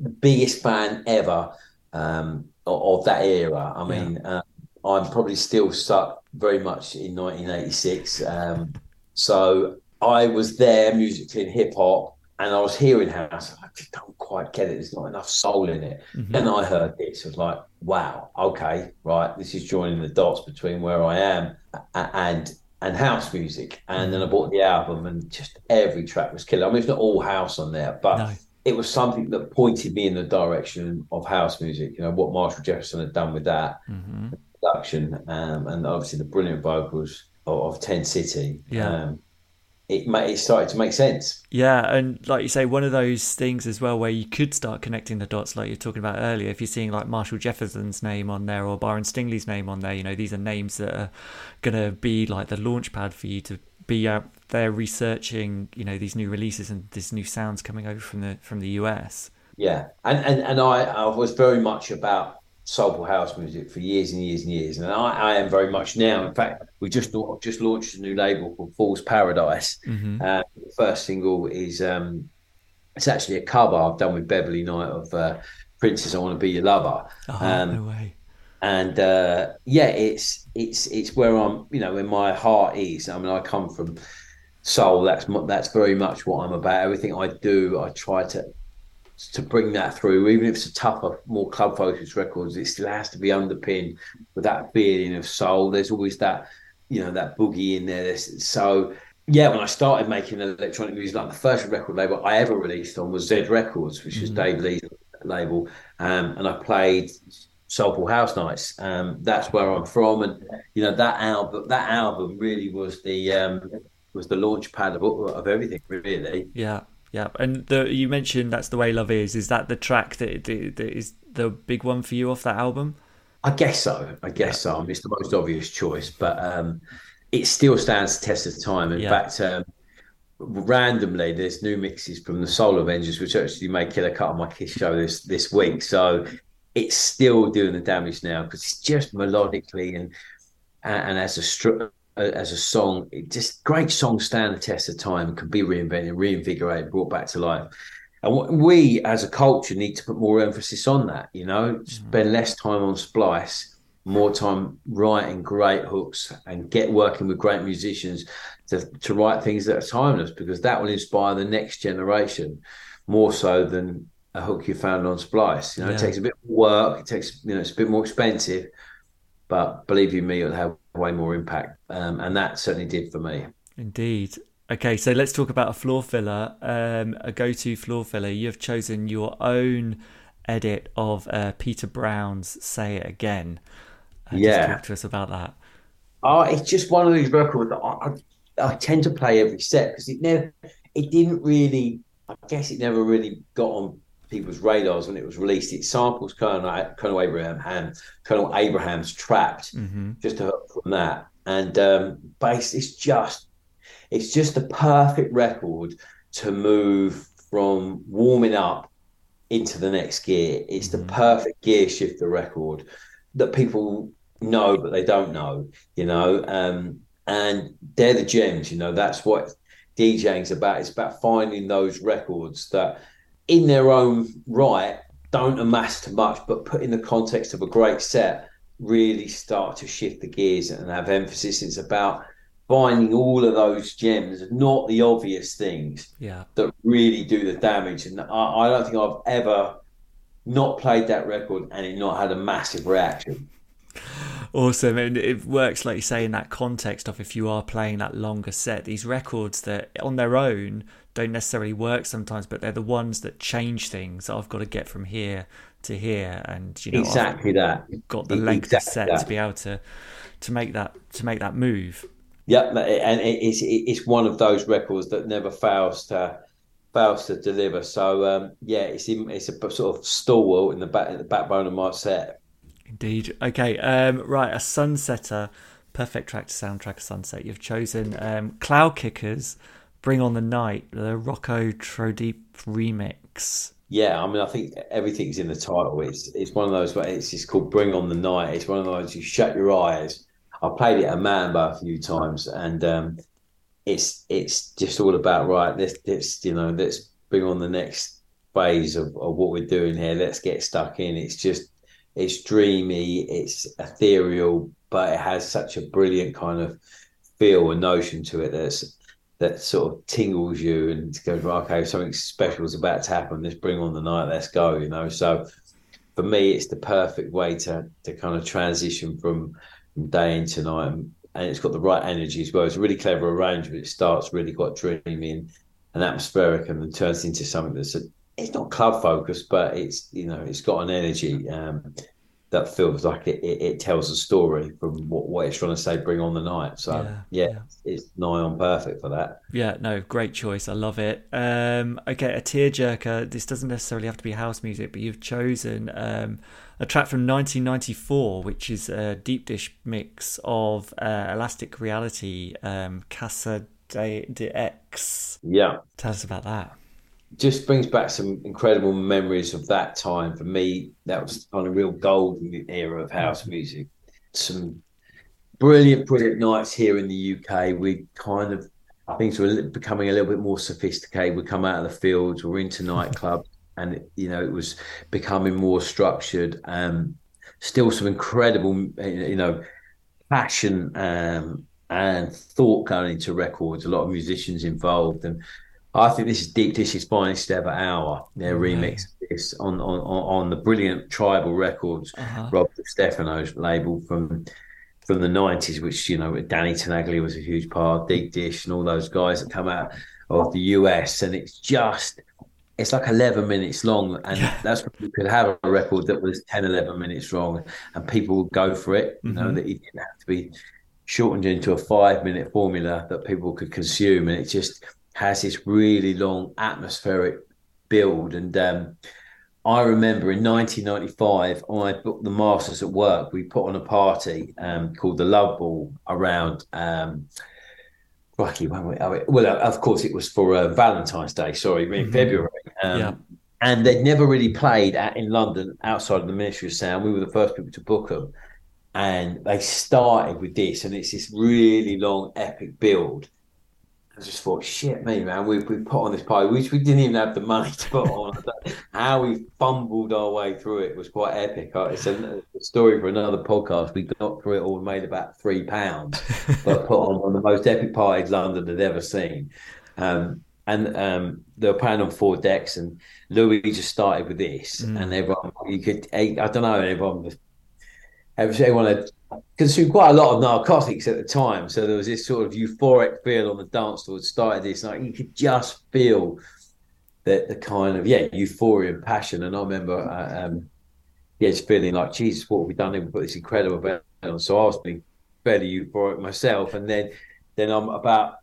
the biggest fan ever um, of, of, that era. I mean, yeah. uh, I'm probably still stuck very much in 1986. Um, so I was there musically in hip hop, and I was hearing house. I just don't quite get it. There's not enough soul in it. Mm-hmm. And I heard this. I was like, wow, okay, right. This is joining the dots between where I am and and house music. And then I bought the album, and just every track was killer. I mean, it's not all house on there, but. No. It was something that pointed me in the direction of house music. You know what Marshall Jefferson had done with that mm-hmm. production, um, and obviously the brilliant vocals of, of Ten City. Yeah. Um, it it started to make sense. Yeah, and like you say, one of those things as well where you could start connecting the dots, like you're talking about earlier. If you're seeing like Marshall Jefferson's name on there or Byron Stingley's name on there, you know these are names that are gonna be like the launch pad for you to be out there researching, you know, these new releases and these new sounds coming over from the from the US. Yeah, and and and I, I was very much about soulful house music for years and years and years, and I, I am very much now. In fact, we just just launched a new label called Fool's Paradise. Mm-hmm. Uh, the first single is um, it's actually a cover I've done with Beverly Knight of uh, Prince's I Want to Be Your Lover. Oh, um, no way. And uh, yeah, it's it's it's where I'm, you know, where my heart is. I mean, I come from soul. That's that's very much what I'm about. Everything I do, I try to to bring that through, even if it's a tougher, more club focused records, it still has to be underpinned with that feeling of soul. There's always that, you know, that boogie in there. So yeah, when I started making electronic music, like the first record label I ever released on was Z Records, which was mm-hmm. Dave Lee's label, um, and I played Soulful House Nights. Um, that's where I'm from, and you know that album. That album really was the um, was the launch pad of, of everything, really. Yeah, yeah. And the, you mentioned that's the way love is. Is that the track that, that, that is the big one for you off that album? I guess so. I guess yeah. so. I mean, it's the most obvious choice, but um, it still stands the test of time. In yeah. fact, um, randomly, there's new mixes from the Soul Avengerz, which actually made Killer Cut on my Kiss show this this week. So it's still doing the damage now because it's just melodically and and as a str- as a song, it just great songs stand the test of time, can be reinvented, reinvigorated, brought back to life. And we as a culture need to put more emphasis on that. You know, mm-hmm. spend less time on splice, more time writing great hooks, and get working with great musicians to to write things that are timeless because that will inspire the next generation more so than a hook you found on Splice. You know, yeah. it takes a bit more work. It takes you know it's a bit more expensive, but believe you me, it'll have way more impact, um, and that certainly did for me. Indeed. Okay, so let's talk about a floor filler, um, a go-to floor filler. You have chosen your own edit of uh, Peter Brown's "Say It Again." Uh, yeah, talk to us about that. Oh, it's just one of these records that I, I, I tend to play every set because it never, it didn't really. I guess it never really got on people's radars when it was released. It samples Colonel, Colonel Abrams, and Colonel Abrams's Trapped, mm-hmm. just from that. And um, bass, it's just, it's just the perfect record to move from warming up into the next gear. It's mm-hmm. the perfect gear shifter record that people know but they don't know, you know. Um, and they're the gems, you know. That's what DJing's about. It's about finding those records that in their own right don't amass too much, but put in the context of a great set, really start to shift the gears and have emphasis. It's about finding all of those gems, not the obvious things yeah. that really do the damage. And I, I don't think I've ever not played that record and it not had a massive reaction. Awesome, and it works like you say in that context of if you are playing that longer set, these records that on their own don't necessarily work sometimes, but they're the ones that change things. I've got to get from here to here, and you know exactly I've that. Got the length exactly set that. to be able to to make that to make that move. Yeah, and it's it's one of those records that never fails to fails to deliver. So um, yeah, it's it's a sort of stalwart in the back in the backbone of my set. Indeed. Okay. Um, right, a sunsetter, perfect track to soundtrack a sunset. You've chosen um, Cloud Kickers Bring on the Night, the Rocco Trodeep remix. Yeah, I mean, I think everything's in the title. It's it's one of those. It's just called Bring on the Night. It's one of those you shut your eyes. I played it at Mamba a few times, and um, it's it's just all about right. Let's let's you know let's bring on the next phase of, of what we're doing here. Let's get stuck in. It's just it's dreamy, it's ethereal, but it has such a brilliant kind of feel and notion to it that's that sort of tingles you and goes, right, okay, something special is about to happen. Let's bring on the night. Let's go. You know. So for me, it's the perfect way to to kind of transition from, from day into night, and, and it's got the right energy as well. It's a really clever arrangement. It starts really quite dreamy and, and atmospheric, and then turns into something that's a, it's not club focused, but it's you know it's got an energy. Um, that feels like it, it, it, tells a story from what, what it's trying to say bring on the night. So yeah, yeah, yeah, it's nigh on perfect for that. Yeah no great choice. I love it. Um okay a tearjerker. This doesn't necessarily have to be house music but you've chosen um a track from 1994 which is a deep dish mix of uh, elastic reality um casa de, de x yeah. Tell us about that just brings back some incredible memories of that time. For me, that was kind of real golden era of house music. Some brilliant, brilliant nights here in the UK. We kind of things were becoming a little bit more sophisticated. We come out of the fields, we're into nightclubs, and you know it was becoming more structured. Um, still some incredible, you know, passion um, and thought going into records. A lot of musicians involved, and I think this is Deep Dish's finest ever hour. Their okay. remix this on, on on the brilliant Tribal Records, uh-huh. Rob Stefano's label from from the nineties, which you know Danny Tenaglia was a huge part, of Deep Dish, and all those guys that come out of the US, and it's just it's like 11 minutes long and Yeah. that's when you could have a record that was 10 11 minutes long and people would go for it you know Mhm. that it didn't have to be shortened into a five minute formula that people could consume and it just has this really long atmospheric build and um I remember in 1995, I booked the Masters at work. We put on a party um, called the Love Ball around. Um, crikey, when we, oh, well, of course, it was for uh, Valentine's Day. Sorry, in Mhm. February. Um, Yeah. And they'd never really played at, in London outside of the Ministry of Sound. We were the first people to book them, and they started with this, and it's this really long, epic build. I just thought, shit, me, man, we, we put on this party, which we didn't even have the money to put on. How we fumbled our way through it was quite epic. Uh, It's a, a story for another podcast. We got through it all and made about three pounds, but put on one of the most epic parties London had ever seen. Um, and um, they were playing on four decks, and Louis just started with this, Mm. and everyone, you could, I don't know, everyone was, everyone had consumed quite a lot of narcotics at the time. So there was this sort of euphoric feel on the dance floor. Started this, like you could just feel that the kind of yeah euphoria and passion. And I remember, uh, um, yeah, just feeling like Jesus, what have we done? here? We put this incredible band on. So I was being fairly euphoric myself, and then then I'm about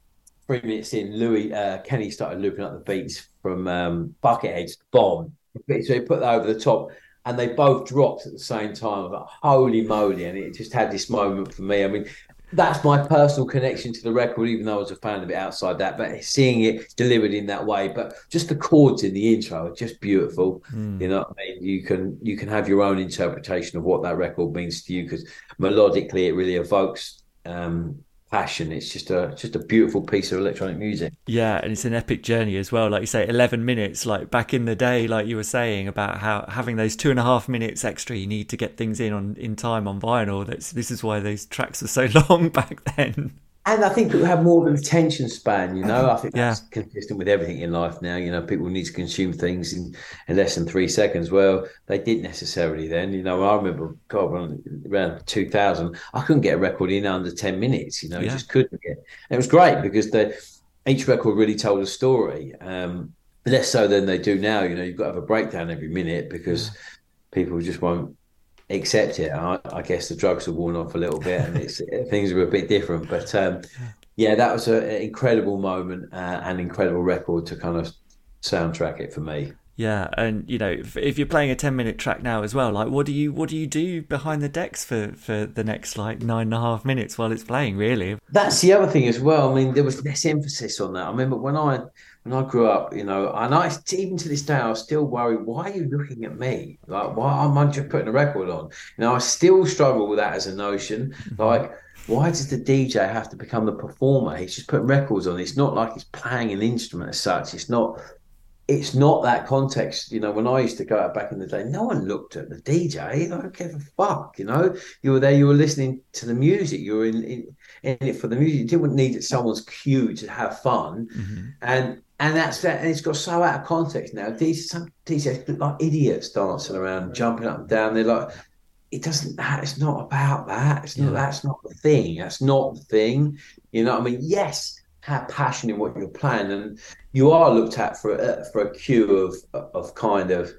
three minutes in. Louis uh, Kenny started looping up the beats from um, Buckethead's Bomb. So he put that over the top and they both dropped at the same time. I was like, holy moly. And it just had this moment for me. I mean, that's my personal connection to the record, even though I was a fan of it outside that. But seeing it delivered in that way, but just the chords in the intro are just beautiful. Mm. You know what I mean? You can you can have your own interpretation of what that record means to you because melodically it really evokes um, passion. It's just a just a beautiful piece of electronic music. Yeah, and it's an epic journey as well. Like you say, eleven minutes. Like back in the day, like you were saying about how having those two and a half minutes extra, you need to get things in on in time on vinyl. That's this is why those tracks are so long back then. And I think people have more of an attention span, you know. I think Yeah. that's consistent with everything in life now. You know, people need to consume things in, in less than three seconds. Well, they didn't necessarily then. You know, I remember, God, around 2000, I couldn't get a record in under 10 minutes. You know, you Yeah. just couldn't get. And it was great because the, each record really told a story. Um, less so than they do now. You know, you've got to have a breakdown every minute because people just won't accept it. I, I guess the drugs have worn off a little bit, and it's things were a bit different. But um, yeah, that was a- an incredible moment uh, and incredible record to kind of soundtrack it for me. Yeah, and you know, if, if you're playing a ten minute track now as well, like what do you what do you do behind the decks for for the next like nine and a half minutes while it's playing? Really? That's the other thing as well. I mean, there was less emphasis on that. I remember when I when I grew up, you know, and I even to this day, I still worried. Why are you looking at me? Like, why am I just putting a record on? You know, I still struggle with that as a notion. Like, why does the DJ have to become the performer? He's just putting records on. It's not like he's playing an instrument as such. It's not. It's not that context. You know, when I used to go out back in the day, no one looked at the DJ. I don't give a fuck. You know, you were there. You were listening to the music. You were in, in, in it for the music. You didn't need someone's cue to have fun. Mhm. And and that's that. And it's got so out of context now. These some DJs look like idiots dancing around, jumping up and down. They're like, it doesn't. That It's not about that. It's not. Yeah. That's not the thing. That's not the thing. You know. what I mean, yes, have passion in what you're playing, and you are looked at for a, for a cue of of kind of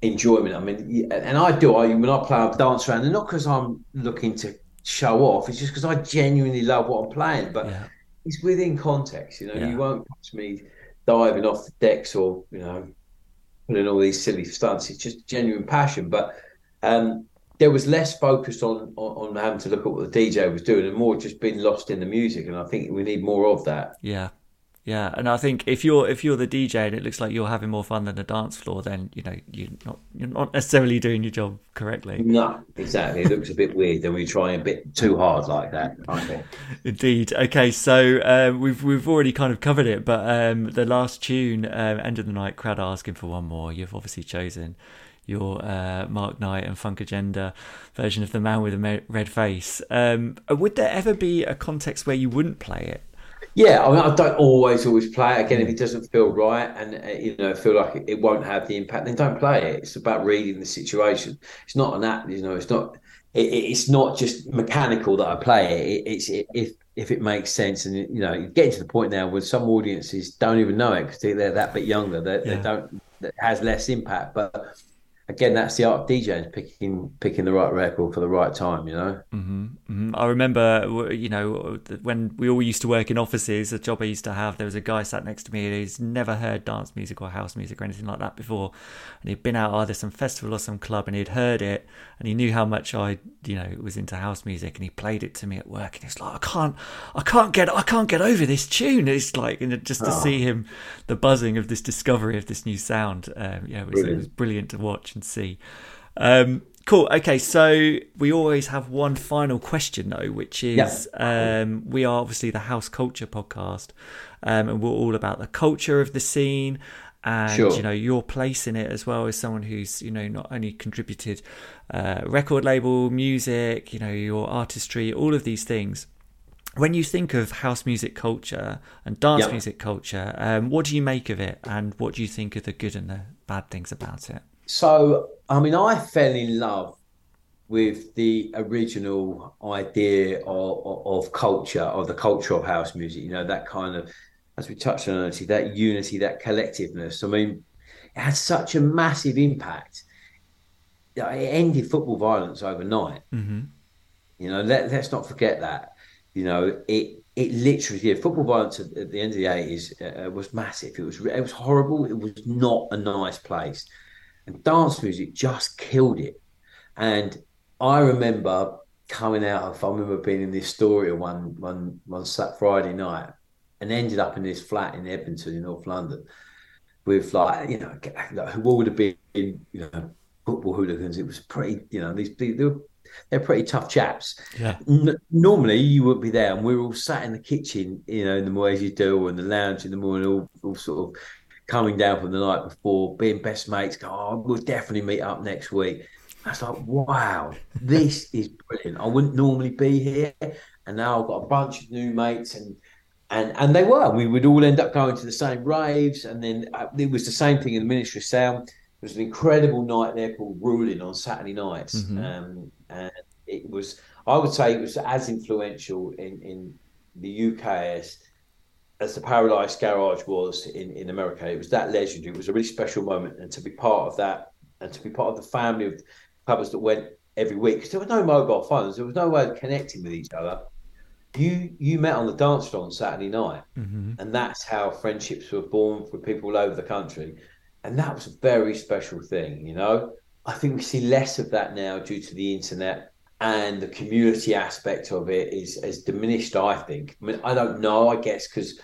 enjoyment. I mean, and I do. I when I play, I dance around, and not because I'm looking to show off. It's just because I genuinely love what I'm playing. But Yeah. It's within context. You know, Yeah. you won't catch me diving off the decks or you know putting all these silly stunts. It's just genuine passion. But um, there was less focus on, on on having to look at what the DJ was doing, and more just being lost in the music. And I think we need more of that. Yeah. Yeah, and I think if you're if you're the DJ and it looks like you're having more fun than the dance floor, then you know you're not you're not necessarily doing your job correctly. No, exactly. It looks a bit weird when we try a bit too hard like that. I think. Indeed. Okay, so um, we've we've already kind of covered it, but um, the last tune, um, "End of the Night," crowd asking for one more. You've obviously chosen your uh, Mark Knight and Funk Agenda version of "The Man with the Me- Red Face." Um, would there ever be a context where you wouldn't play it? Yeah, I mean, I don't always always play it. Again, if it doesn't feel right and uh, you know feel like it, it won't have the impact, then don't play it. It's about reading the situation. It's not an act, you know. It's not. It, it- it's not just mechanical that I play it. it it's it, if if it makes sense. And you know, getting to the point now where some audiences don't even know it because they're that bit younger. They, yeah. they don't. That has less impact, but again, that's the art of DJing, picking picking the right record for the right time. You know. Mm-hmm, mm-hmm. I remember, you know, when we all used to work in offices, a job I used to have, there was a guy sat next to me who's never heard dance music or house music or anything like that before, and he'd been out either some festival or some club, and he'd heard it, and he knew how much I, you know, was into house music, and he played it to me at work, and he's like, I can't, I can't get, I can't get over this tune. It's like, and just to oh. see him, the buzzing of this discovery of this new sound, um, yeah, it was, it was brilliant to watch see. Um, cool. Okay, so we always have one final question though, which is yeah. um, we are obviously the House Culture podcast, um, and we're all about the culture of the scene and sure. you know your place in it as well as someone who's you know not only contributed uh, record label music, you know your artistry, all of these things. When you think of house music culture and dance music culture, um, what do you make of it, and what do you think are the good and the bad things about it? So, I mean, I fell in love with the original idea of, of, culture, of the culture of house music. You know, that kind of, as we touched on earlier, that unity, that collectiveness. I mean, it had such a massive impact. It ended football violence overnight. Mm-hmm. You know, let, us not forget that. You know, it it literally, football violence at, at the end of the eighties uh, was massive. It was it was horrible. It was not a nice place and dance music just killed it. And I remember coming out of, I remember being in this story one one one Friday night and ended up in this flat in Edmonton in North London with like you know who would have been you know football hooligans. It was pretty you know these they were they're pretty tough chaps. Yeah. N- normally you would be there, and we are all sat in the kitchen, you know, in the ways you do, and the lounge in the morning, all, all sort of coming down from the night before, being best mates, go, oh, we'll definitely meet up next week. I was like, wow, this is brilliant. I wouldn't normally be here. And now I've got a bunch of new mates and and and they were. We would all end up going to the same raves. And then uh, it was the same thing in the Ministry of Sound. It was an incredible night there called Ruling on Saturday nights. Mm-hmm. Um, and it was, I would say it was as influential in, in the UK as as the Paradise Garage was in, in America. It was that legendary. It was a really special moment, and to be part of that, and to be part of the family of clubbers that went every week, because there were no mobile phones, there was no way of connecting with each other. You you met on the dance floor on Saturday night, mm-hmm. and that's how friendships were born for people all over the country, and that was a very special thing. You know, I think we see less of that now due to the internet and the community aspect of it is has diminished. I think. I mean, I don't know. I guess because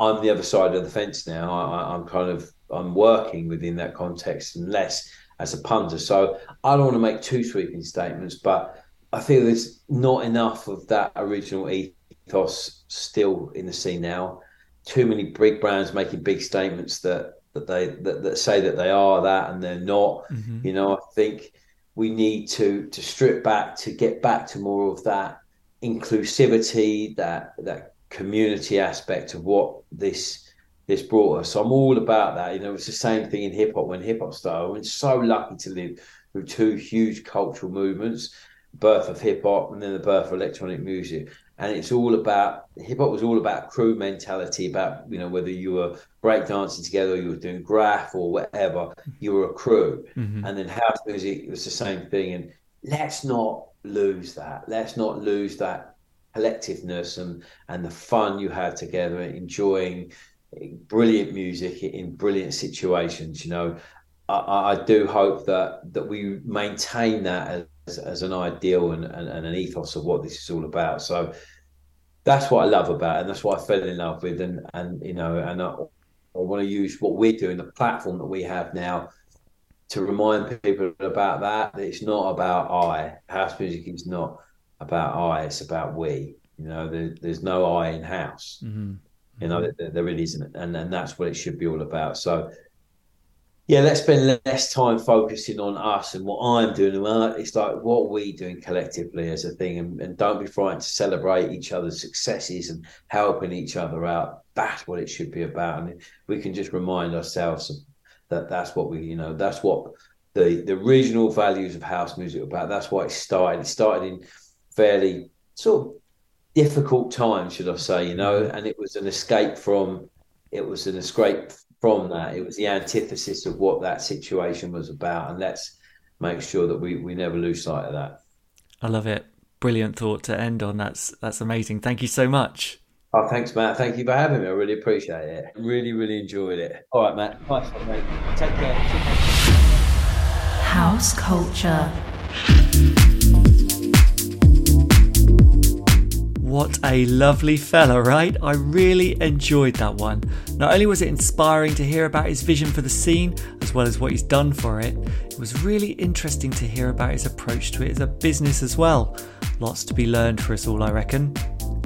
I'm the other side of the fence now. I, am kind of I'm working within that context and less as a punter. So I don't want to make too sweeping statements, but I feel there's not enough of that original ethos still in the scene now. Too many big brands making big statements that that they that, that say that they are that and they're not. Mm-hmm. You know, I think we need to to strip back to get back to more of that inclusivity, that that community aspect of what this this brought us. So I'm all about that. You know, it's the same thing in hip hop when hip hop started. Been so lucky to live through two huge cultural movements, birth of hip hop and then the birth of electronic music and it's all about hip hop was all about crew mentality about you know whether you were breakdancing together, you were doing graph or whatever, you were a crew, mm-hmm. and then house music was the same thing. And let's not lose that. Let's not lose that collectiveness and and the fun you had together, enjoying brilliant music in brilliant situations. You know, I, I do hope that that we maintain that as, as an ideal and, and, and, an ethos of what this is all about. So that's what I love about it, and that's what I fell in love with. And and you know, and I, I want to use what we're doing, the platform that we have now, to remind people about that. That it's not about I. House music is not about I. It's about we. You know, there, there's no I in house. Mm-hmm. You know, there, there really isn't, and and that's what it should be all about. So yeah, let's spend less time focusing on us and what I'm doing. It's like what we're we doing collectively as a thing, and, and, don't be frightened to celebrate each other's successes and helping each other out. That's what it should be about, and we can just remind ourselves that that's what we, you know, that's what the the original values of house music about. That's why it started. It started in fairly sort of difficult time, should I say? You know, mm-hmm. and it was an escape from it was an escape from that. It was the antithesis of what that situation was about, and let's make sure that we we never lose sight of that. I love it. Brilliant thought to end on. That's that's amazing. Thank you so much. Oh, thanks, Matt. Thank you for having me. I really appreciate it. Really, really enjoyed it. All right, Matt. Nice one, mate. Take care. House culture. What a lovely fella, right? I really enjoyed that one. Not only was it inspiring to hear about his vision for the scene, as well as what he's done for it, it was really interesting to hear about his approach to it as a business as well. Lots to be learned for us all, I reckon.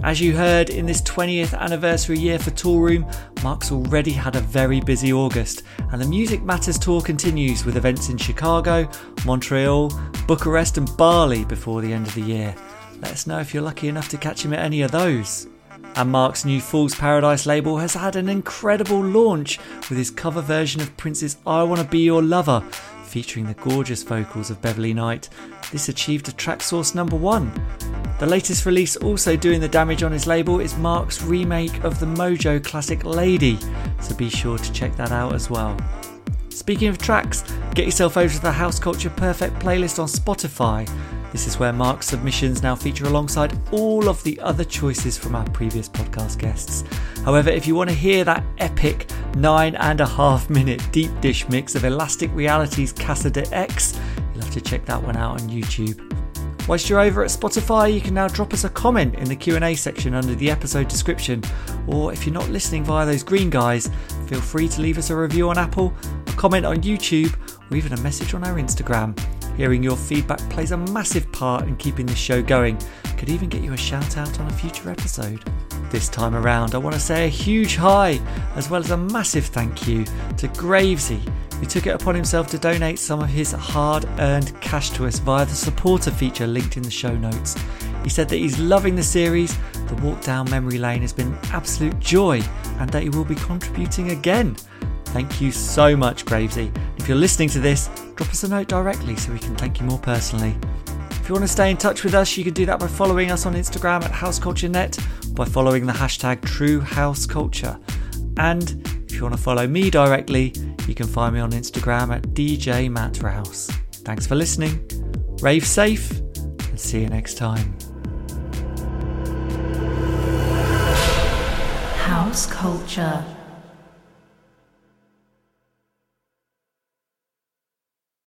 As you heard, in this 20th anniversary year for Toolroom, Mark's already had a very busy August, and the Music Matters tour continues with events in Chicago, Montreal, Bucharest, and Bali before the end of the year. Let us know if you're lucky enough to catch him at any of those. And Mark's new Fool's Paradise label has had an incredible launch with his cover version of Prince's I Wanna Be Your Lover, featuring the gorgeous vocals of Beverley Knight. This achieved a Traxsource number one. The latest release also doing the damage on his label is Mark's remake of the Modjo classic Lady, so be sure to check that out as well. Speaking of tracks, get yourself over to the House Culture Perfect playlist on Spotify. This is where Mark's submissions now feature alongside all of the other choices from our previous podcast guests. However, if you want to hear that epic nine and a half minute deep dish mix of Elastic Reality's Cada Vez, you'll have to check that one out on YouTube. Whilst you're over at Spotify, you can now drop us a comment in the Q&A section under the episode description, or if you're not listening via those green guys, feel free to leave us a review on Apple, a comment on YouTube, or even a message on our Instagram. Hearing your feedback plays a massive part in keeping this show going. Could even get you a shout out on a future episode. This time around, I want to say a huge hi, as well as a massive thank you to Gravesy, who took it upon himself to donate some of his hard earned cash to us via the supporter feature linked in the show notes. He said that he's loving the series, the walk down memory lane has been an absolute joy, and that he will be contributing again. Thank you so much, Gravesy. If you're listening to this, drop us a note directly so we can thank you more personally. If you want to stay in touch with us, you can do that by following us on Instagram at HouseCultureNet, by following the hashtag TrueHouseCulture. And if you want to follow me directly, you can find me on Instagram at DJ Matt Rouse. Thanks for listening. Rave safe and see you next time. House culture.